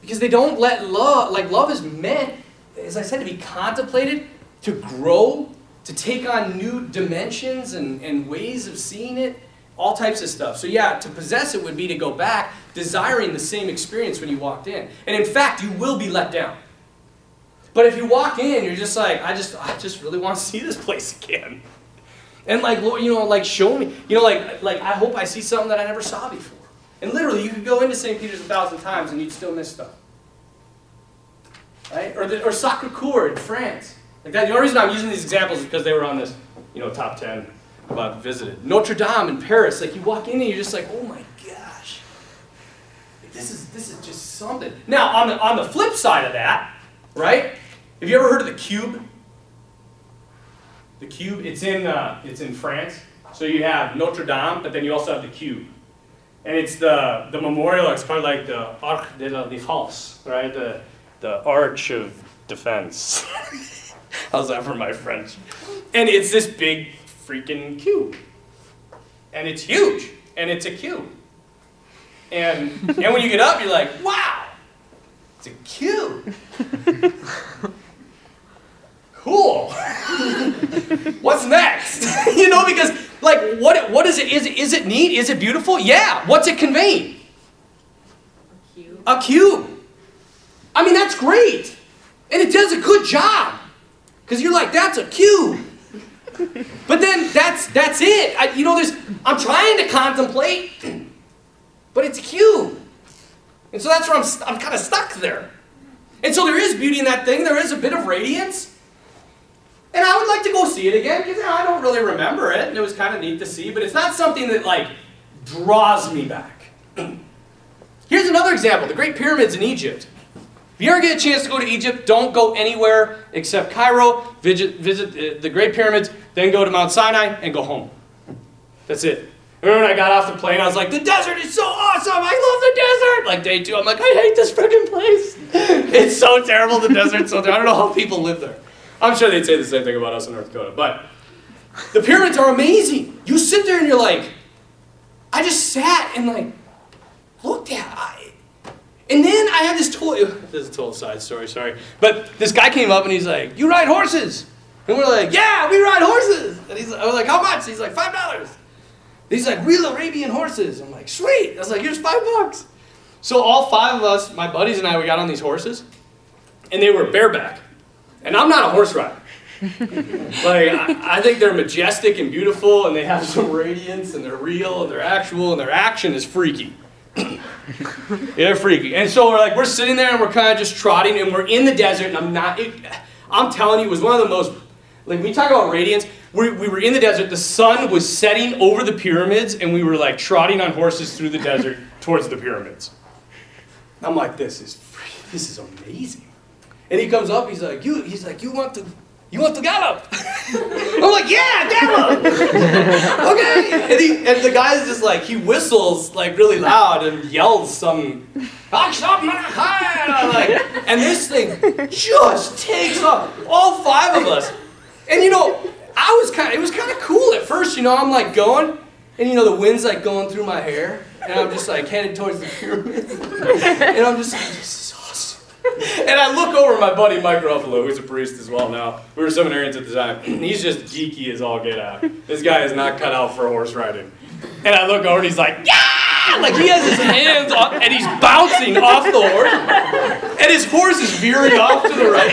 Because they don't let love, like love is meant, as I said, to be contemplated, to grow, to take on new dimensions and, and ways of seeing it, all types of stuff. So yeah, to possess it would be to go back, desiring the same experience when you walked in. And in fact, you will be let down. But if you walk in, you're just like, I just, I just really want to see this place again. And like, Lord, you know, like show me. You know, like, like I hope I see something that I never saw before. And literally, you could go into St. Peter's a thousand times and you'd still miss stuff. Right? Or, the, or Sacre-Cœur in France. Like that. The only reason I'm using these examples is because they were on this, you know, top 10 about visited. Notre Dame in Paris. Like you walk in and you're just like, oh my gosh. This is, this is just something. Now, on the, on the flip side of that, right? Have you ever heard of the Cube? The Cube, it's in, uh, it's in France. So you have Notre Dame, but then you also have the Cube. And it's the, the memorial, it's kind of like the Arc de la Défense, right? The, the Arch of Defense. How's that for my French? And it's this big freaking cube. And it's huge. And it's a cube. And, and when you get up, you're like, wow, it's a cube. cool. What's next? you know, because like what what is it? Is it is it neat? Is it beautiful? Yeah. What's it conveying? Cute. A cube. I mean, that's great. And it does a good job. Because you're like, that's a cube. But then that's that's it. I, you know, there's I'm trying to contemplate, but it's a cube. And so that's where I'm, I'm kind of stuck there. And so there is beauty in that thing. There is a bit of radiance. And I would like to go see it again because you know, I don't really remember it, and it was kind of neat to see. But it's not something that like draws me back. Here's another example: the Great Pyramids in Egypt. If you ever get a chance to go to Egypt, don't go anywhere except Cairo, visit, visit uh, the Great Pyramids, then go to Mount Sinai and go home. That's it. Remember when I got off the plane, I was like, the desert is so awesome. I love the desert. Like day two, I'm like, I hate this freaking place. it's so terrible, the desert. so. I don't know how people live there. I'm sure they'd say the same thing about us in North Dakota. But the pyramids are amazing. You sit there and you're like, I just sat and like looked at. And then I had this total, this is a total side story, sorry. But this guy came up and he's like, you ride horses? And we're like, yeah, we ride horses. And he's, I was like, how much? He's like, five dollars. He's like, real Arabian horses. I'm like, sweet. I was like, here's five bucks. So all five of us, my buddies and I, we got on these horses, and they were bareback. And I'm not a horse rider. like I, I think they're majestic and beautiful, and they have some radiance, and they're real, and they're actual, and their action is freaky. they're freaky. And so we're like, we're sitting there, and we're kind of just trotting, and we're in the desert, and I'm not. It, I'm telling you, it was one of the most. Like when you talk about radiance, we, we were in the desert. The sun was setting over the pyramids, and we were like trotting on horses through the desert towards the pyramids. I'm like, this is this is amazing. And he comes up, he's like, you he's like, you want to you want to gallop? I'm like, yeah, gallop. okay. And, he, and the guy's just like, he whistles like really loud and yells some, like, and this thing just takes off. All five of us. And you know, I was kind of, it was kind of cool at first, you know, I'm like going, and you know, the wind's like going through my hair, and I'm just like headed towards the pyramids. and I'm just awesome. And I look over my buddy Mike Ruffalo, who's a priest as well now. We were seminarians at the time. He's just geeky as all get out. This guy is not cut out for horse riding. And I look over and he's like, yeah! Like he has his hands on, and he's bouncing off the horse. And his horse is veering off to the right.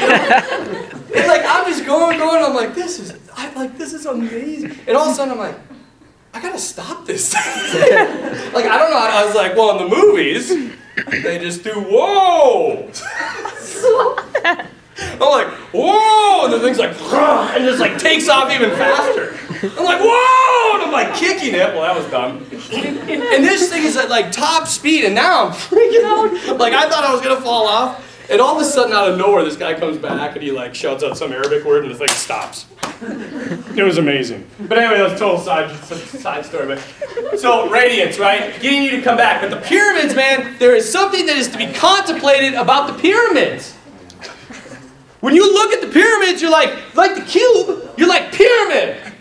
And like I'm just going, going. I'm like, this is, I like, this is amazing. And all of a sudden I'm like, I gotta stop this. like I don't know. I was like, well, in the movies, they just do whoa. I'm like, whoa, and the thing's like, and just like takes off even faster. I'm like, whoa, and I'm like kicking it. Well, that was dumb. And this thing is at like top speed, and now I'm freaking out. Like I thought I was gonna fall off. And all of a sudden, out of nowhere, this guy comes back and he like shouts out some Arabic word, and the thing stops. It was amazing. But anyway, that was a total side side story. But so radiance, right? Getting you to come back. But the pyramids, man, there is something that is to be contemplated about the pyramids. When you look at the pyramids, you're like, like the cube, you're like pyramid.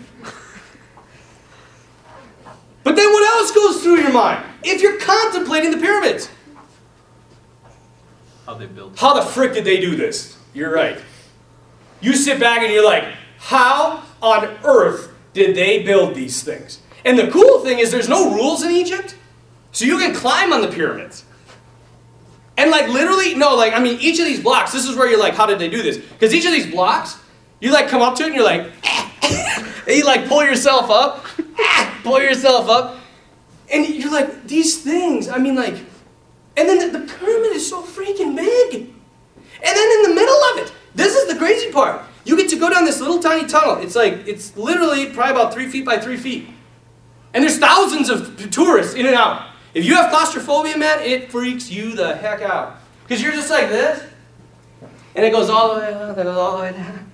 But then what else goes through your mind? If you're contemplating the pyramids, How they how the frick did they do this? You're right. You sit back and you're like, how on earth did they build these things? And the cool thing is, there's no rules in Egypt, so you can climb on the pyramids. And like literally, no, like I mean, each of these blocks. This is where you're like, how did they do this? Because each of these blocks, you like come up to it and you're like, and you like pull yourself up, pull yourself up, and you're like, these things. I mean, like, and then the, the pyramid is so freaking big. And then in the middle of it, this is the crazy part. You get to go down this little tiny tunnel. It's like, it's literally probably about three feet by three feet. And there's thousands of tourists in and out. If you have claustrophobia, man, it freaks you the heck out. Because you're just like this, and it goes all the way up, it goes all the way down.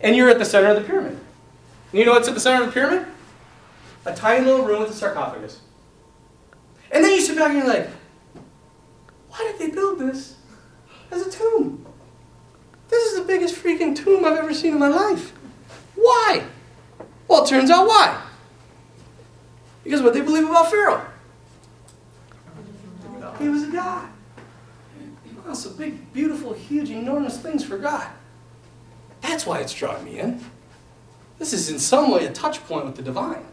And you're at the center of the pyramid. And you know what's at the center of the pyramid? A tiny little room with a sarcophagus. And then you sit back and you're like, why did they build this as a tomb? This is the biggest freaking tomb I've ever seen in my life. Why? Well, it turns out why. Because what they believe about Pharaoh. He was a god. Well, so big, beautiful, huge, enormous things for God. That's why it's drawn me in. This is in some way a touch point with the divine.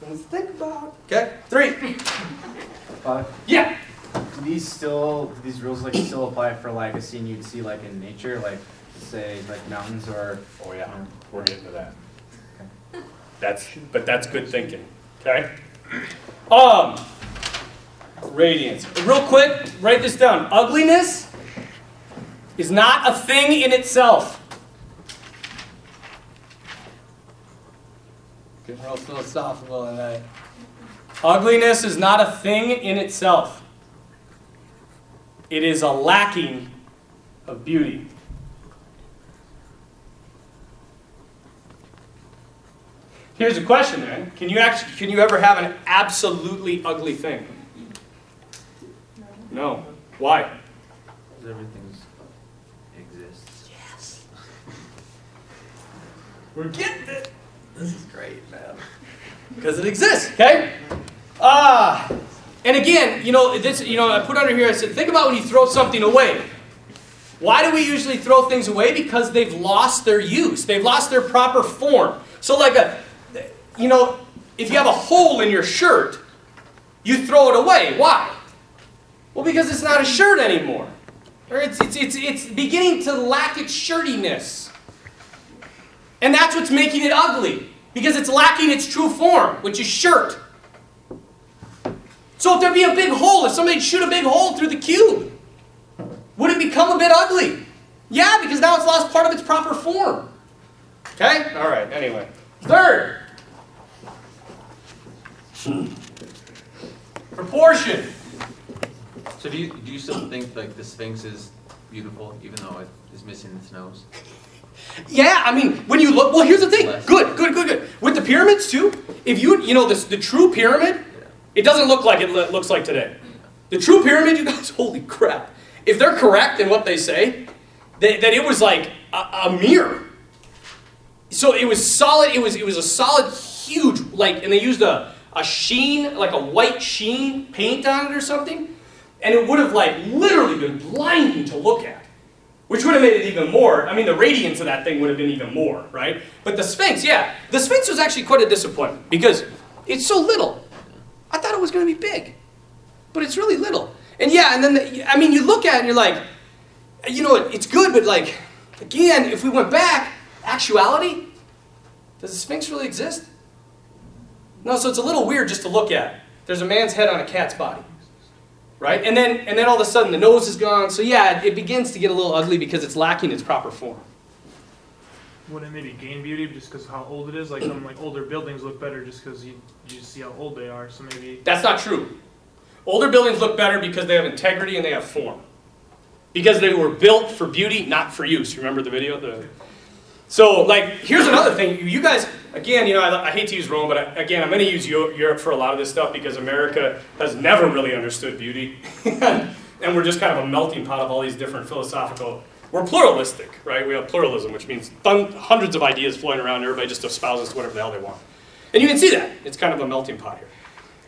Let's think about. Okay, three. Five. Yeah. Do these still, do these rules like still apply for like a scene you'd see like in nature, like say like mountains or? Oh yeah, we're getting to that. That's, but that's good thinking. Okay. Um. Radiance. Real quick, write this down. Ugliness is not a thing in itself. Getting real philosophical tonight. Ugliness is not a thing in itself. It is a lacking of beauty. Here's a question, then. Can you actually can you ever have an absolutely ugly thing? No. Why? Because everything exists. Yes. We're getting it. This is great, man. Because it exists, okay? Ah, And again, you know, this, you know, I put under here, I said, think about when you throw something away. Why do we usually throw things away? Because they've lost their use. They've lost their proper form. So like a, you know, if you have a hole in your shirt, you throw it away. Why? Well, because it's not a shirt anymore. Or it's, it's, it's, it's beginning to lack its shirtiness. And that's what's making it ugly. Because it's lacking its true form, which is shirt. So if there'd be a big hole, if somebody shoot a big hole through the cube, would it become a bit ugly? Yeah, because now it's lost part of its proper form. Okay? All right, anyway. Third, proportion. So do you, do you still think like the Sphinx is beautiful, even though it is missing its nose? Yeah, I mean, when you look, well, here's the thing. Good, good, good, good. With the pyramids too, if you, you know, this, the true pyramid, it doesn't look like it lo- looks like today. The true pyramid, you guys, holy crap. If they're correct in what they say, that, that it was like a, a mirror. So it was solid. It was it was a solid, huge like, and they used a a sheen, like a white sheen paint on it or something, and it would have like literally been blinding to look at. Which would have made it even more. I mean, the radiance of that thing would have been even more, right? But the Sphinx, yeah, the Sphinx was actually quite a disappointment because it's so little. I thought it was going to be big, but it's really little. And yeah, and then the, I mean, you look at it and you're like, you know, it, it's good, but like, again, if we went back, actuality, does the Sphinx really exist? No, so it's a little weird just to look at. There's a man's head on a cat's body right? And then and then all of a sudden the nose is gone. So yeah, it, it begins to get a little ugly because it's lacking its proper form. Wouldn't it maybe gain beauty just because how old it is? Like some like older buildings look better just because you you see how old they are. So maybe That's not true. Older buildings look better because they have integrity and they have form. Because they were built for beauty, not for use. Remember the video? The, so, like, here's another thing. You guys, again, you know, I, I hate to use Rome, but I, again, I'm going to use Europe for a lot of this stuff because America has never really understood beauty. and we're just kind of a melting pot of all these different philosophical. We're pluralistic, right? We have pluralism, which means thun- hundreds of ideas floating around, everybody just espouses whatever the hell they want. And you can see that. It's kind of a melting pot here.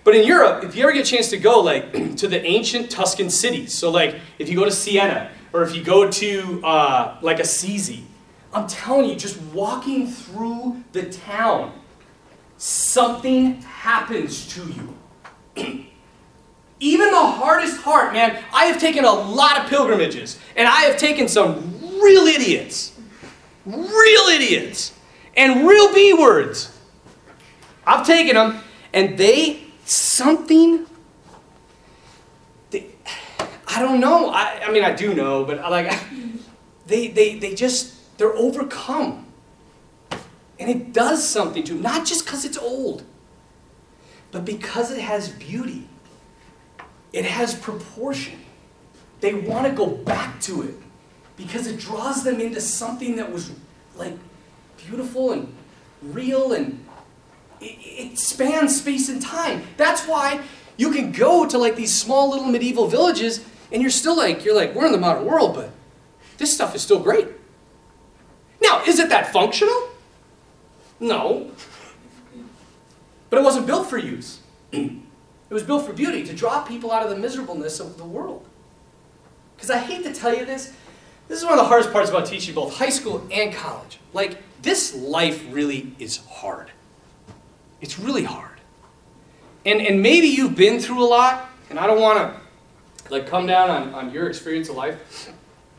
But in Europe, if you ever get a chance to go like to the ancient Tuscan cities, so like if you go to Siena or if you go to uh, like Assisi, I'm telling you, just walking through the town, something happens to you. Even the hardest heart, man. I have taken a lot of pilgrimages, and I have taken some real idiots, real idiots, and real B words. I've taken them, and they something. They, I don't know. I, I mean, I do know, but I like they they they just they're overcome, and it does something to them. Not just because it's old, but because it has beauty. It has proportion. They want to go back to it because it draws them into something that was like beautiful and real and it, it spans space and time. That's why you can go to like these small little medieval villages and you're still like, you're like, we're in the modern world, but this stuff is still great. Now, is it that functional? No. But it wasn't built for use. It was built for beauty, to draw people out of the miserableness of the world. Because I hate to tell you this, this is one of the hardest parts about teaching both high school and college. Like, this life really is hard. It's really hard. And, and maybe you've been through a lot, and I don't want to like come down on, on your experience of life.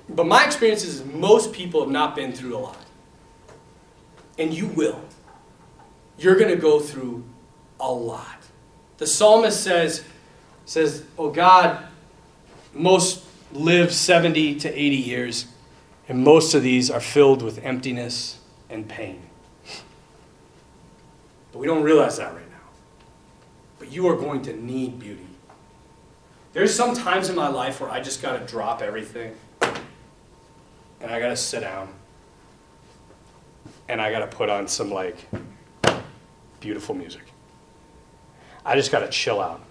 But my experience is most people have not been through a lot. And you will. You're going to go through a lot. The psalmist says, says, Oh God, most live 70 to 80 years, and most of these are filled with emptiness and pain. But we don't realize that right now. But you are going to need beauty. There's some times in my life where I just got to drop everything and I got to sit down and I got to put on some like beautiful music. I just got to chill out.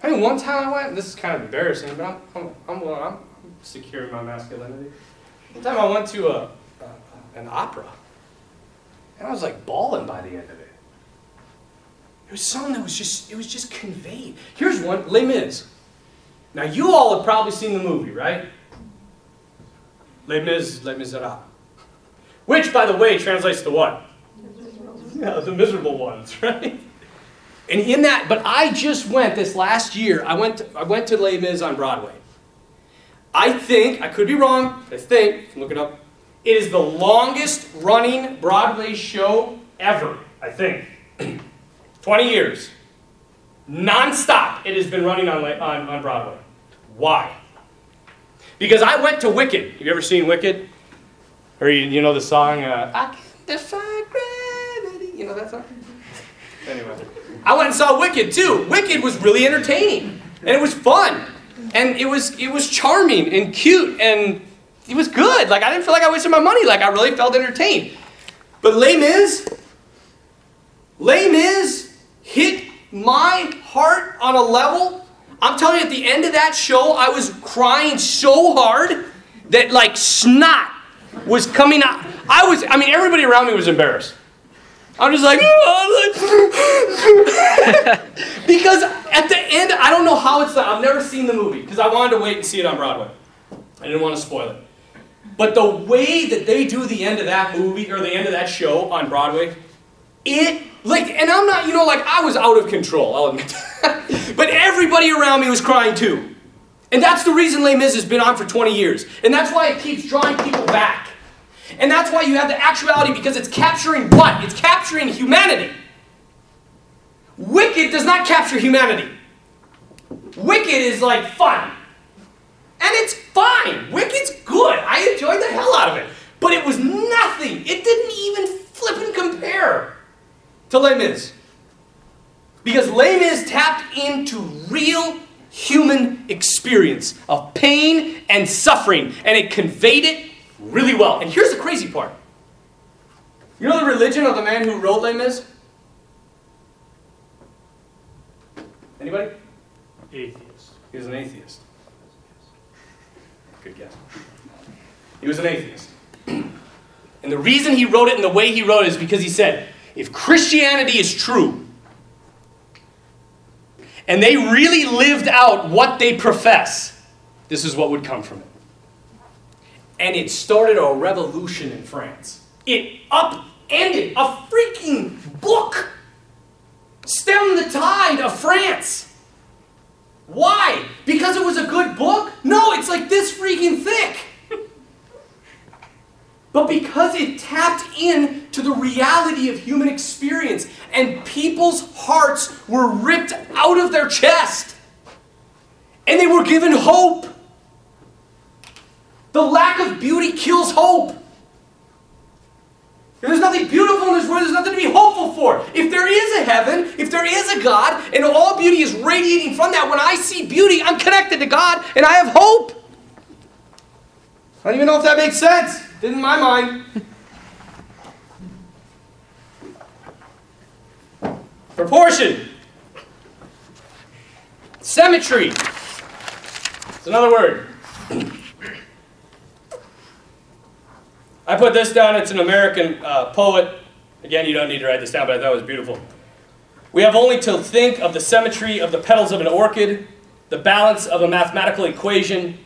I mean, one time I went, this is kind of embarrassing, but I'm, I'm, I'm, I'm securing my masculinity. One time I went to a, a, an opera, and I was like bawling by the end of it. It was something that was just, it was just conveyed. Here's one, Les Mis. Now you all have probably seen the movie, right? Les Mis, Les Miserables. Which, by the way, translates to what? Yeah, the miserable ones, right? And in that, but I just went this last year. I went, to, I went to Les Mis on Broadway. I think I could be wrong. I think look it up. It is the longest running Broadway show ever. I think, twenty years, nonstop. It has been running on on, on Broadway. Why? Because I went to Wicked. Have you ever seen Wicked? Or you, you know the song? Uh, I can defy gravity. You know that song? Anyway. I went and saw Wicked too. Wicked was really entertaining. And it was fun. And it was it was charming and cute and it was good. Like I didn't feel like I wasted my money. Like I really felt entertained. But Les Mis, Les Mis hit my heart on a level. I'm telling you, at the end of that show, I was crying so hard that like snot was coming out. I was, I mean, everybody around me was embarrassed. I'm just like, because at the end, I don't know how it's done. I've never seen the movie because I wanted to wait and see it on Broadway. I didn't want to spoil it. But the way that they do the end of that movie or the end of that show on Broadway, it like, and I'm not, you know, like I was out of control. I'll admit but everybody around me was crying too. And that's the reason Les Mis has been on for 20 years. And that's why it keeps drawing people back. And that's why you have the actuality because it's capturing what? It's capturing humanity. Wicked does not capture humanity. Wicked is like fun. And it's fine. Wicked's good. I enjoyed the hell out of it. But it was nothing. It didn't even flip and compare to Les Mis. Because Les Mis tapped into real human experience of pain and suffering, and it conveyed it really well. And here's the crazy part. You know the religion of the man who wrote Les Mis? Anybody? Atheist. He was an atheist. Good guess. He was an atheist. And the reason he wrote it in the way he wrote it is because he said, if Christianity is true, and they really lived out what they profess, this is what would come from it. And it started a revolution in France. It upended a freaking book, stemmed the tide of France. Why? Because it was a good book? No, it's like this freaking thick. but because it tapped into the reality of human experience and people's hearts were ripped out of their chest and they were given hope. The lack of beauty kills hope. If there's nothing beautiful in this world, there's nothing to be hopeful for. If there is a heaven, if there is a God, and all beauty is radiating from that, when I see beauty, I'm connected to God and I have hope. I don't even know if that makes sense. Didn't in my mind. Proportion. Symmetry. It's another word. I put this down. It's an American uh, poet. Again, you don't need to write this down, but I thought it was beautiful. We have only to think of the symmetry of the petals of an orchid, the balance of a mathematical equation,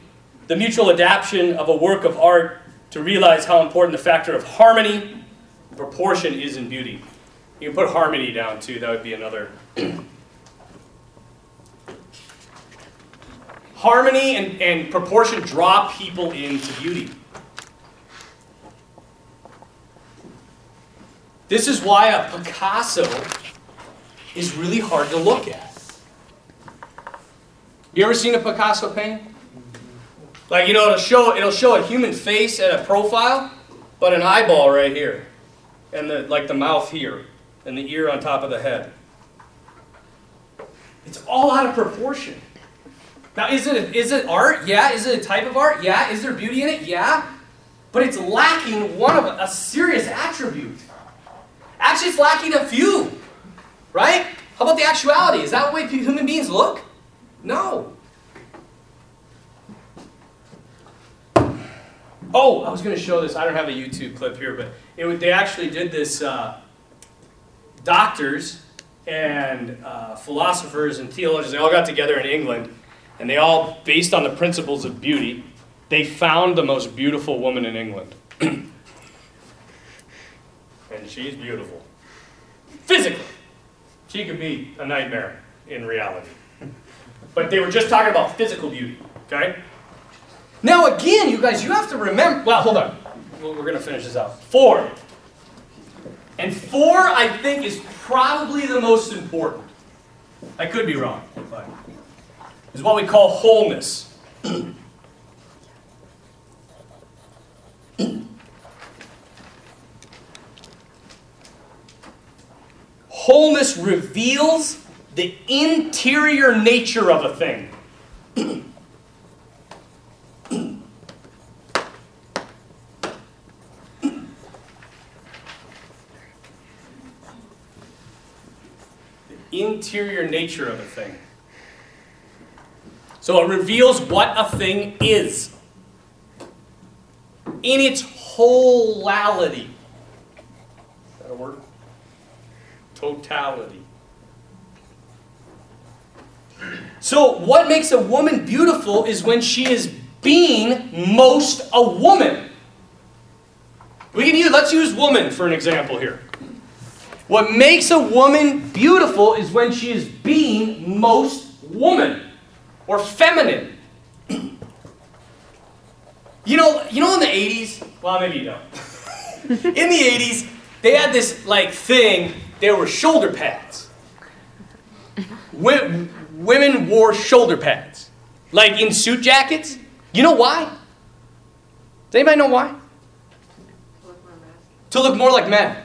the mutual adaptation of a work of art to realize how important the factor of harmony, proportion is in beauty. You can put harmony down too, that would be another. harmony and, and proportion draw people into beauty. This is why a Picasso is really hard to look at. You ever seen a Picasso painting? Like you know, it'll show it'll show a human face at a profile, but an eyeball right here, and the like the mouth here, and the ear on top of the head. It's all out of proportion. Now, is it is it art? Yeah. Is it a type of art? Yeah. Is there beauty in it? Yeah. But it's lacking one of a serious attribute. Actually, it's lacking a few, right? How about the actuality? Is that the way human beings look? No. Oh, I was going to show this. I don't have a YouTube clip here, but it, they actually did this. Uh, doctors and uh, philosophers and theologians, they all got together in England, and they all, based on the principles of beauty, they found the most beautiful woman in England. and she's beautiful. Physically. She could be a nightmare in reality. But they were just talking about physical beauty, okay? Now, again, you guys, you have to remember. Well, hold on. We're going to finish this out. Four. And four, I think, is probably the most important. I could be wrong, but is what we call wholeness. Wholeness reveals the interior nature of a thing. The interior nature of a thing. So it reveals what a thing is in its wholality. Is that a word? Totality. So, what makes a woman beautiful is when she is being most a woman. We can use, let's use woman for an example here. What makes a woman beautiful is when she is being most woman or feminine. You know, you know in the 80s, well maybe you don't. in the 80s, they had this like thing, there were shoulder pads. Wo- women wore shoulder pads. Like in suit jackets. You know why? Does anybody know why? To look more like men.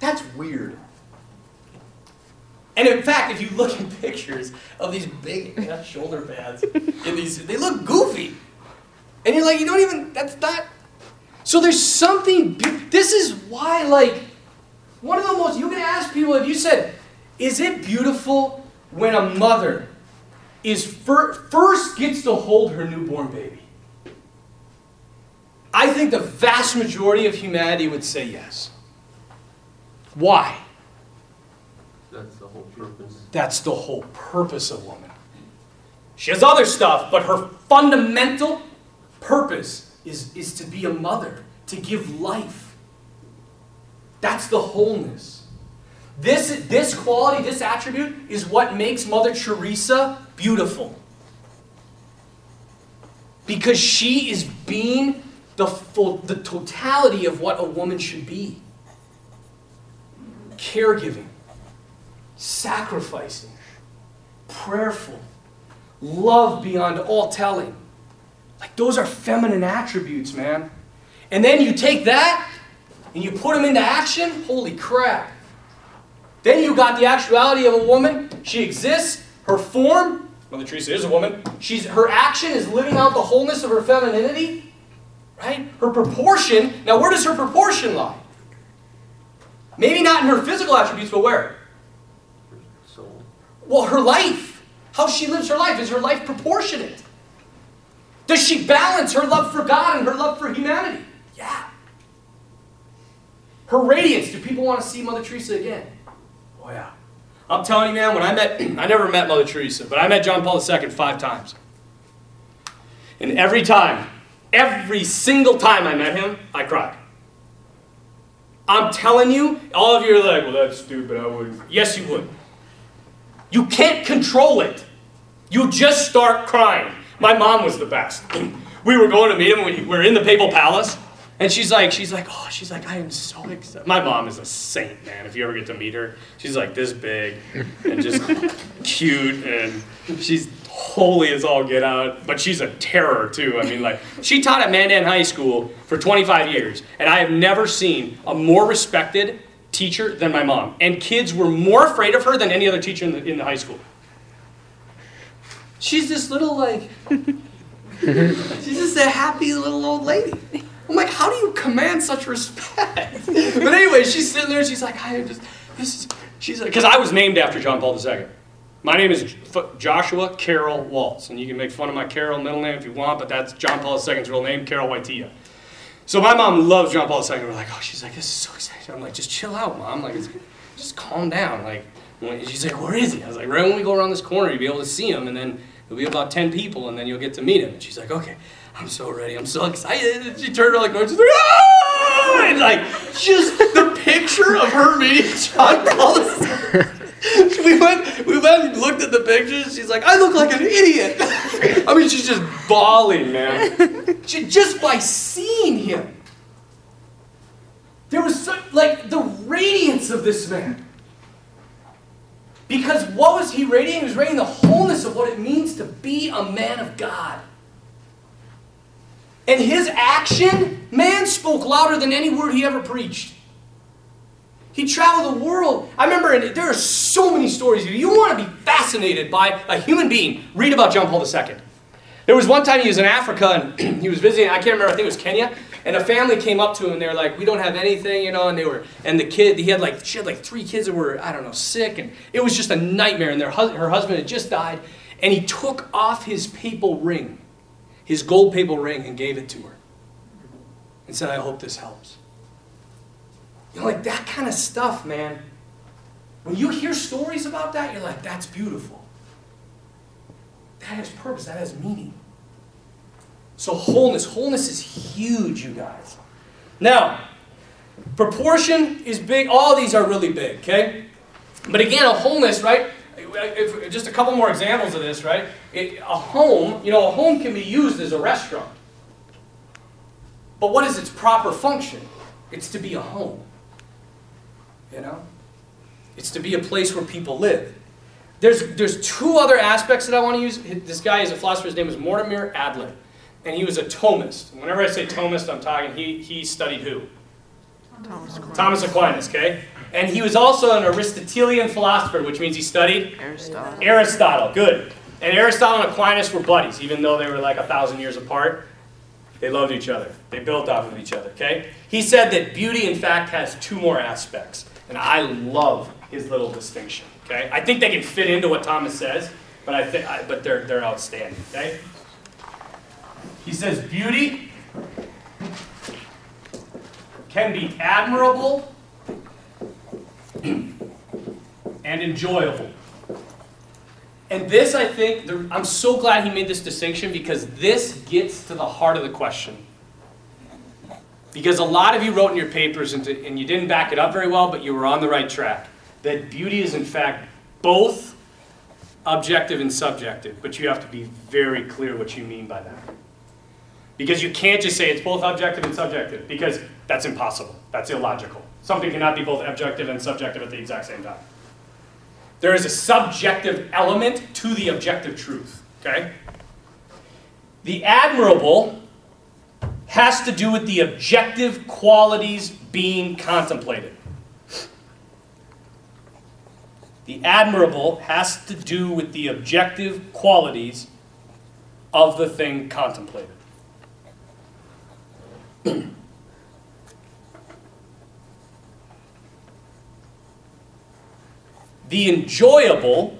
That's weird. And in fact, if you look at pictures of these big shoulder pads, in these, they look goofy. And you're like, you don't even, that's not. So there's something, this is why, like, one of the most, you can ask people if you said, is it beautiful when a mother is fir- first gets to hold her newborn baby? I think the vast majority of humanity would say yes. Why? That's the whole purpose. That's the whole purpose of woman. She has other stuff, but her fundamental purpose is, is to be a mother, to give life. That's the wholeness. This, this quality, this attribute, is what makes Mother Teresa beautiful. Because she is being the, full, the totality of what a woman should be caregiving, sacrificing, prayerful, love beyond all telling. Like those are feminine attributes, man. And then you take that and you put them into action, holy crap. Then you got the actuality of a woman. She exists, her form, Mother Teresa is a woman. She's her action is living out the wholeness of her femininity, right? Her proportion. Now, where does her proportion lie? Maybe not in her physical attributes, but where? Soul. Well, her life. How she lives her life. Is her life proportionate? Does she balance her love for God and her love for humanity? Yeah. Her radiance. Do people want to see Mother Teresa again? Oh, yeah. I'm telling you, man, when I met, I never met Mother Teresa, but I met John Paul II five times. And every time, every single time I met him, I cried. I'm telling you, all of you are like, well, that's stupid, I wouldn't. Yes, you would. You can't control it. You just start crying. My mom was the best. We were going to meet him. We were in the papal palace, and she's like, she's like, oh, she's like, I am so excited. My mom is a saint, man. If you ever get to meet her, she's like this big and just cute, and she's holy as all get out. But she's a terror too. I mean, like she taught at Mandan High School for 25 years, and I have never seen a more respected teacher than my mom. And kids were more afraid of her than any other teacher in the, in the high school. She's this little like, she's just a happy little old lady. I'm like, how do you command such respect? but anyway, she's sitting there. She's like, I just this is. She's like, because I was named after John Paul II. My name is Joshua Carroll Waltz, and you can make fun of my Carroll middle name if you want, but that's John Paul II's real name, Karol Wojtyła. So my mom loves John Paul II. We're like, oh, she's like, this is so exciting. I'm like, just chill out, mom. Like, just calm down. Like, she's like, where is he? I was like, right when we go around this corner, you'll be able to see him, and then there'll be about 10 people, and then you'll get to meet him. And she's like, okay, I'm so ready. I'm so excited. And she turned around like, she's like, ah! And like, just the picture of her meeting John Paul we went, we went and looked at the pictures. She's like, I look like an idiot. I mean, she's just bawling, man. She, just by seeing him. There was like the radiance of this man. Because what was he radiating? He was radiating the wholeness of what it means to be a man of God. And his action, man, spoke louder than any word he ever preached. He traveled the world. I remember, and there are so many stories. If you want to be fascinated by a human being, read about John Paul II. There was one time he was in Africa and he was visiting, I can't remember, I think it was Kenya, and a family came up to him and they were like, We don't have anything, you know, and they were, and the kid, he had like, she had like three kids that were, I don't know, sick, and it was just a nightmare, and their her husband had just died, and he took off his papal ring, his gold papal ring, and gave it to her, and said, I hope this helps. You know, like that kind of stuff, man. When you hear stories about that, you're like, that's beautiful. That has purpose, that has meaning. So, wholeness. Wholeness is huge, you guys. Now, proportion is big. All these are really big, okay? But again, a wholeness, right? If, just a couple more examples of this, right? It, a home, you know, a home can be used as a restaurant. But what is its proper function? It's to be a home. You know? It's to be a place where people live. There's, there's two other aspects that I want to use. This guy is a philosopher. His name is Mortimer Adler. And he was a Thomist. Whenever I say Thomist, I'm talking, he, he studied who? Thomas Aquinas. Thomas Aquinas, okay? And he was also an Aristotelian philosopher, which means he studied Aristotle. Aristotle. Good. And Aristotle and Aquinas were buddies, even though they were like a thousand years apart. They loved each other. They built off of each other, okay? He said that beauty, in fact, has two more aspects. And I love his little distinction, okay? I think they can fit into what Thomas says, but, I think, I, but they're, they're outstanding, okay? He says beauty can be admirable and enjoyable. And this, I think, I'm so glad he made this distinction because this gets to the heart of the question. Because a lot of you wrote in your papers and, and you didn't back it up very well, but you were on the right track. That beauty is, in fact, both objective and subjective, but you have to be very clear what you mean by that. Because you can't just say it's both objective and subjective, because that's impossible. That's illogical. Something cannot be both objective and subjective at the exact same time. There is a subjective element to the objective truth, okay? The admirable has to do with the objective qualities being contemplated. The admirable has to do with the objective qualities of the thing contemplated. The enjoyable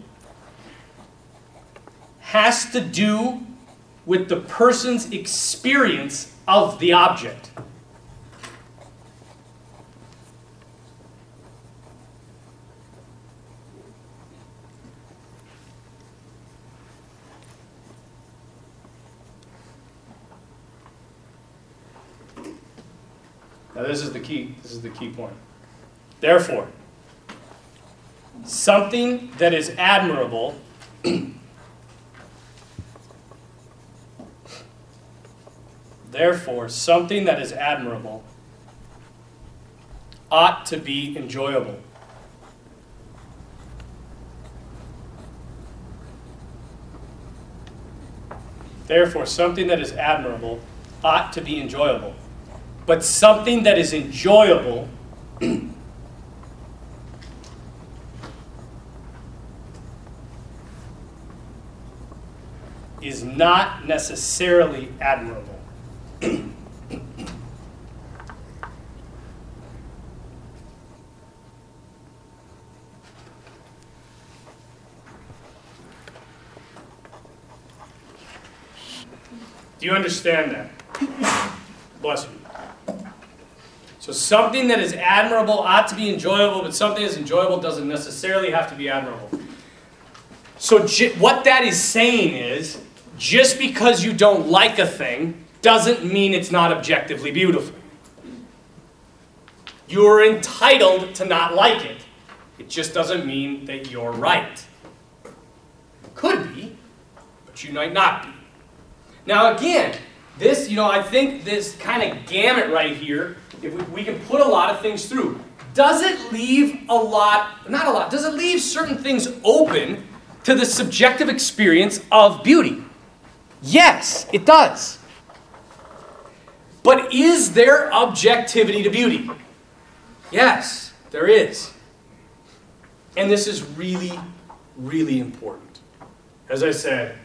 has to do with the person's experience of the object. Now this is the key. This is the key point. Therefore, something that is admirable therefore something that is admirable ought to be enjoyable. Therefore something that is admirable ought to be enjoyable. But something that is enjoyable is not necessarily admirable. Do you understand that? Bless you. So So something that is admirable ought to be enjoyable, but something that's enjoyable doesn't necessarily have to be admirable. So what that is saying is, just because you don't like a thing doesn't mean it's not objectively beautiful. You're entitled to not like it. It just doesn't mean that you're right. Could be, but you might not be. Now, again, this, you know, I think this kind of gamut right here, if we, we can put a lot of things through, does it leave a lot, not a lot, does it leave certain things open to the subjective experience of beauty? Yes, it does. But is there objectivity to beauty? Yes, there is. And this is really, really important. As I said,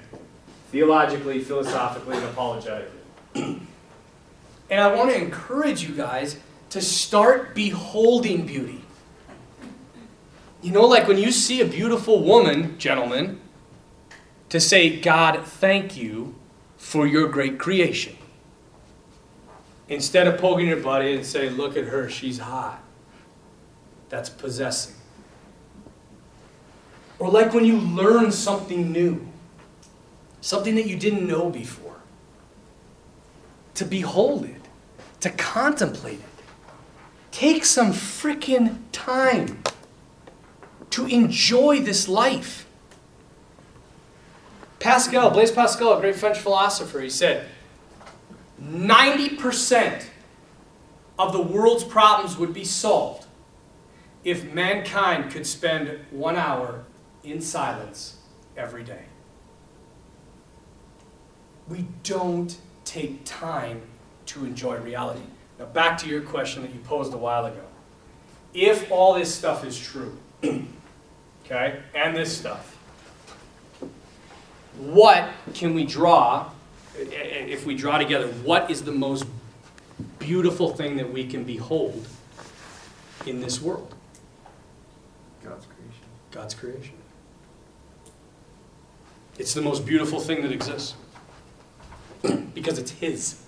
theologically, philosophically, and apologetically. and I want to encourage you guys to start beholding beauty. You know, like when you see a beautiful woman, gentlemen, to say, God, thank you for your great creation. Instead of poking your buddy and say, look at her, she's hot. That's possessing. Or like when you learn something new, something that you didn't know before. To behold it, to contemplate it. Take some freaking time to enjoy this life. Pascal, Blaise Pascal, a great French philosopher, he said 90% of the world's problems would be solved if mankind could spend one hour in silence every day. We don't take time to enjoy reality. Now, back to your question that you posed a while ago. If all this stuff is true, okay, and this stuff, what can we draw, if we draw together, what is the most beautiful thing that we can behold in this world? God's creation. God's creation. It's the most beautiful thing that exists because it's His.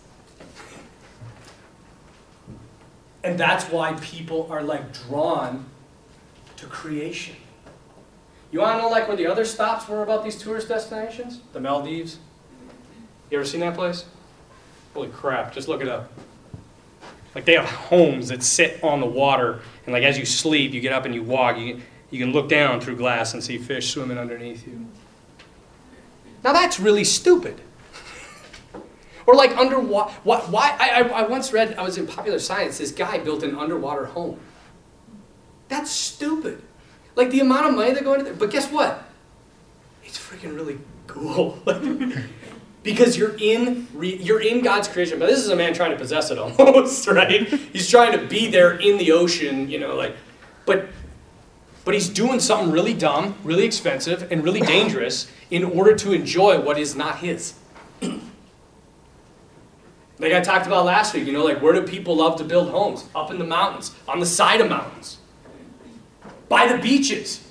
And that's why people are like drawn to creation. You want to know like where the other stops were about these tourist destinations? The Maldives. You ever seen that place? Holy crap! Just look it up. Like they have homes that sit on the water, and like as you sleep, you get up and you walk. You you can look down through glass and see fish swimming underneath you. Now that's really stupid. or like underwater. Why? why I, I, I once read, I was in Popular Science, this guy built an underwater home. That's stupid. Like the amount of money they're going to there. But guess what? It's freaking really cool. because you're in re, you're in God's creation. But this is a man trying to possess it almost, right? He's trying to be there in the ocean, you know, like but but he's doing something really dumb, really expensive, and really dangerous in order to enjoy what is not his. like I talked about last week, you know, like where do people love to build homes? Up in the mountains, on the side of mountains, by the beaches.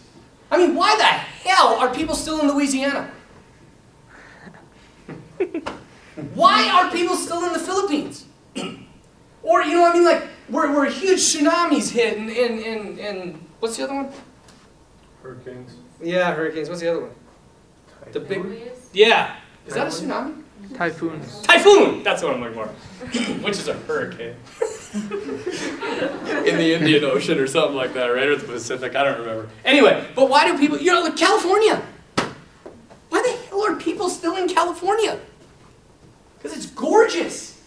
I mean, why the hell are people still in Louisiana? why are people still in the Philippines? or, you know what I mean? Like, where, where huge tsunamis hit and, and, and, and what's the other one? Hurricanes. Yeah, hurricanes. What's the other one? The big. Yeah. Is that a tsunami? Typhoon. Typhoon! That's what I'm looking for. Which is a hurricane. In the Indian Ocean or something like that, right? Or the Pacific, I don't remember. Anyway, but why do people, you know, like California. Why the hell are people still in California? Because it's gorgeous.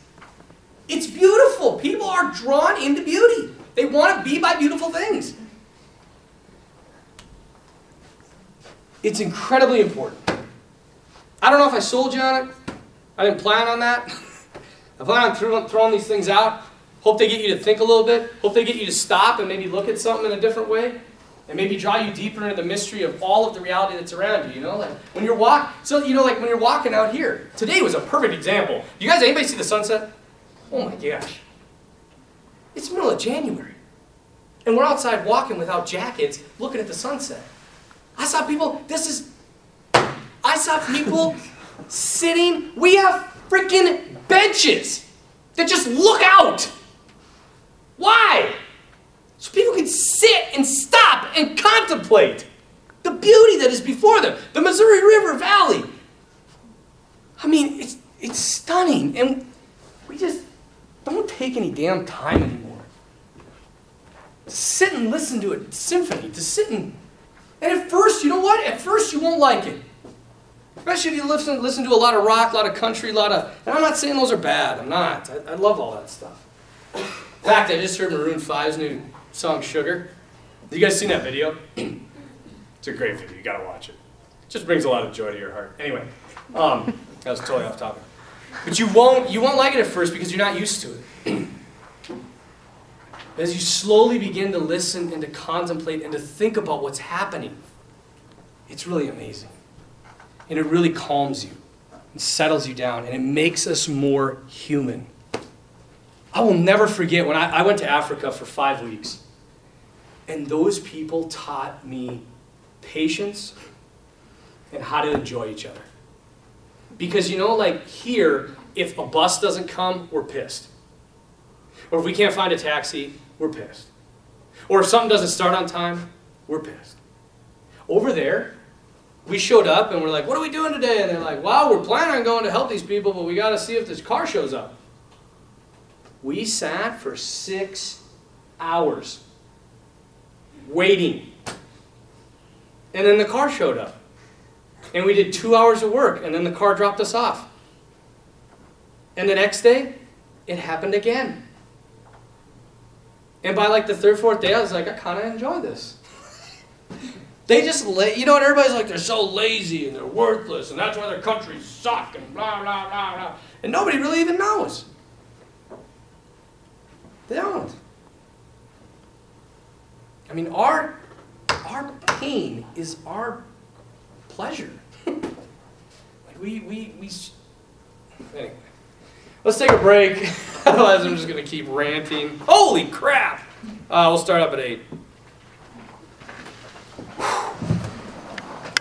It's beautiful. People are drawn into beauty. They want to be by beautiful things. It's incredibly important. I don't know if I sold you on it. I didn't plan on that. I plan on throwing, throwing these things out. Hope they get you to think a little bit. Hope they get you to stop and maybe look at something in a different way. And maybe draw you deeper into the mystery of all of the reality that's around you, you know? Like when you're walk so you know, like when you're walking out here. Today was a perfect example. You guys anybody see the sunset? Oh my gosh. It's middle of January. And we're outside walking without jackets, looking at the sunset. I saw people, this is I saw people sitting. We have freaking benches that just look out. Why? So people can sit and stop and contemplate the beauty that is before them. The Missouri River Valley. I mean, it's, it's stunning. And we just don't take any damn time anymore. To sit and listen to a symphony, to sit and. And at first, you know what? At first, you won't like it. Especially if you listen, listen to a lot of rock, a lot of country, a lot of. And I'm not saying those are bad. I'm not. I, I love all that stuff. In fact, I just heard Maroon 5's new song Sugar. You guys seen that video? it's a great video. You gotta watch it. It just brings a lot of joy to your heart. Anyway, um, that was totally off topic. But you won't you won't like it at first because you're not used to it. As you slowly begin to listen and to contemplate and to think about what's happening, it's really amazing. And it really calms you and settles you down and it makes us more human. I will never forget when I, I went to Africa for five weeks. And those people taught me patience and how to enjoy each other. Because you know, like here, if a bus doesn't come, we're pissed. Or if we can't find a taxi, we're pissed. Or if something doesn't start on time, we're pissed. Over there, we showed up and we're like, what are we doing today? And they're like, wow, we're planning on going to help these people, but we got to see if this car shows up. We sat for six hours waiting. And then the car showed up. And we did two hours of work, and then the car dropped us off. And the next day, it happened again. And by like the third, fourth day, I was like, I kind of enjoy this. they just, la- you know, and everybody's like, they're so lazy and they're worthless, and that's why their countries suck, and blah, blah, blah, blah. And nobody really even knows. They don't. I mean, our, our pain is our pleasure. like we, we, we, anyway. Let's take a break. Otherwise, I'm just going to keep ranting. Holy crap! Uh, we'll start up at 8.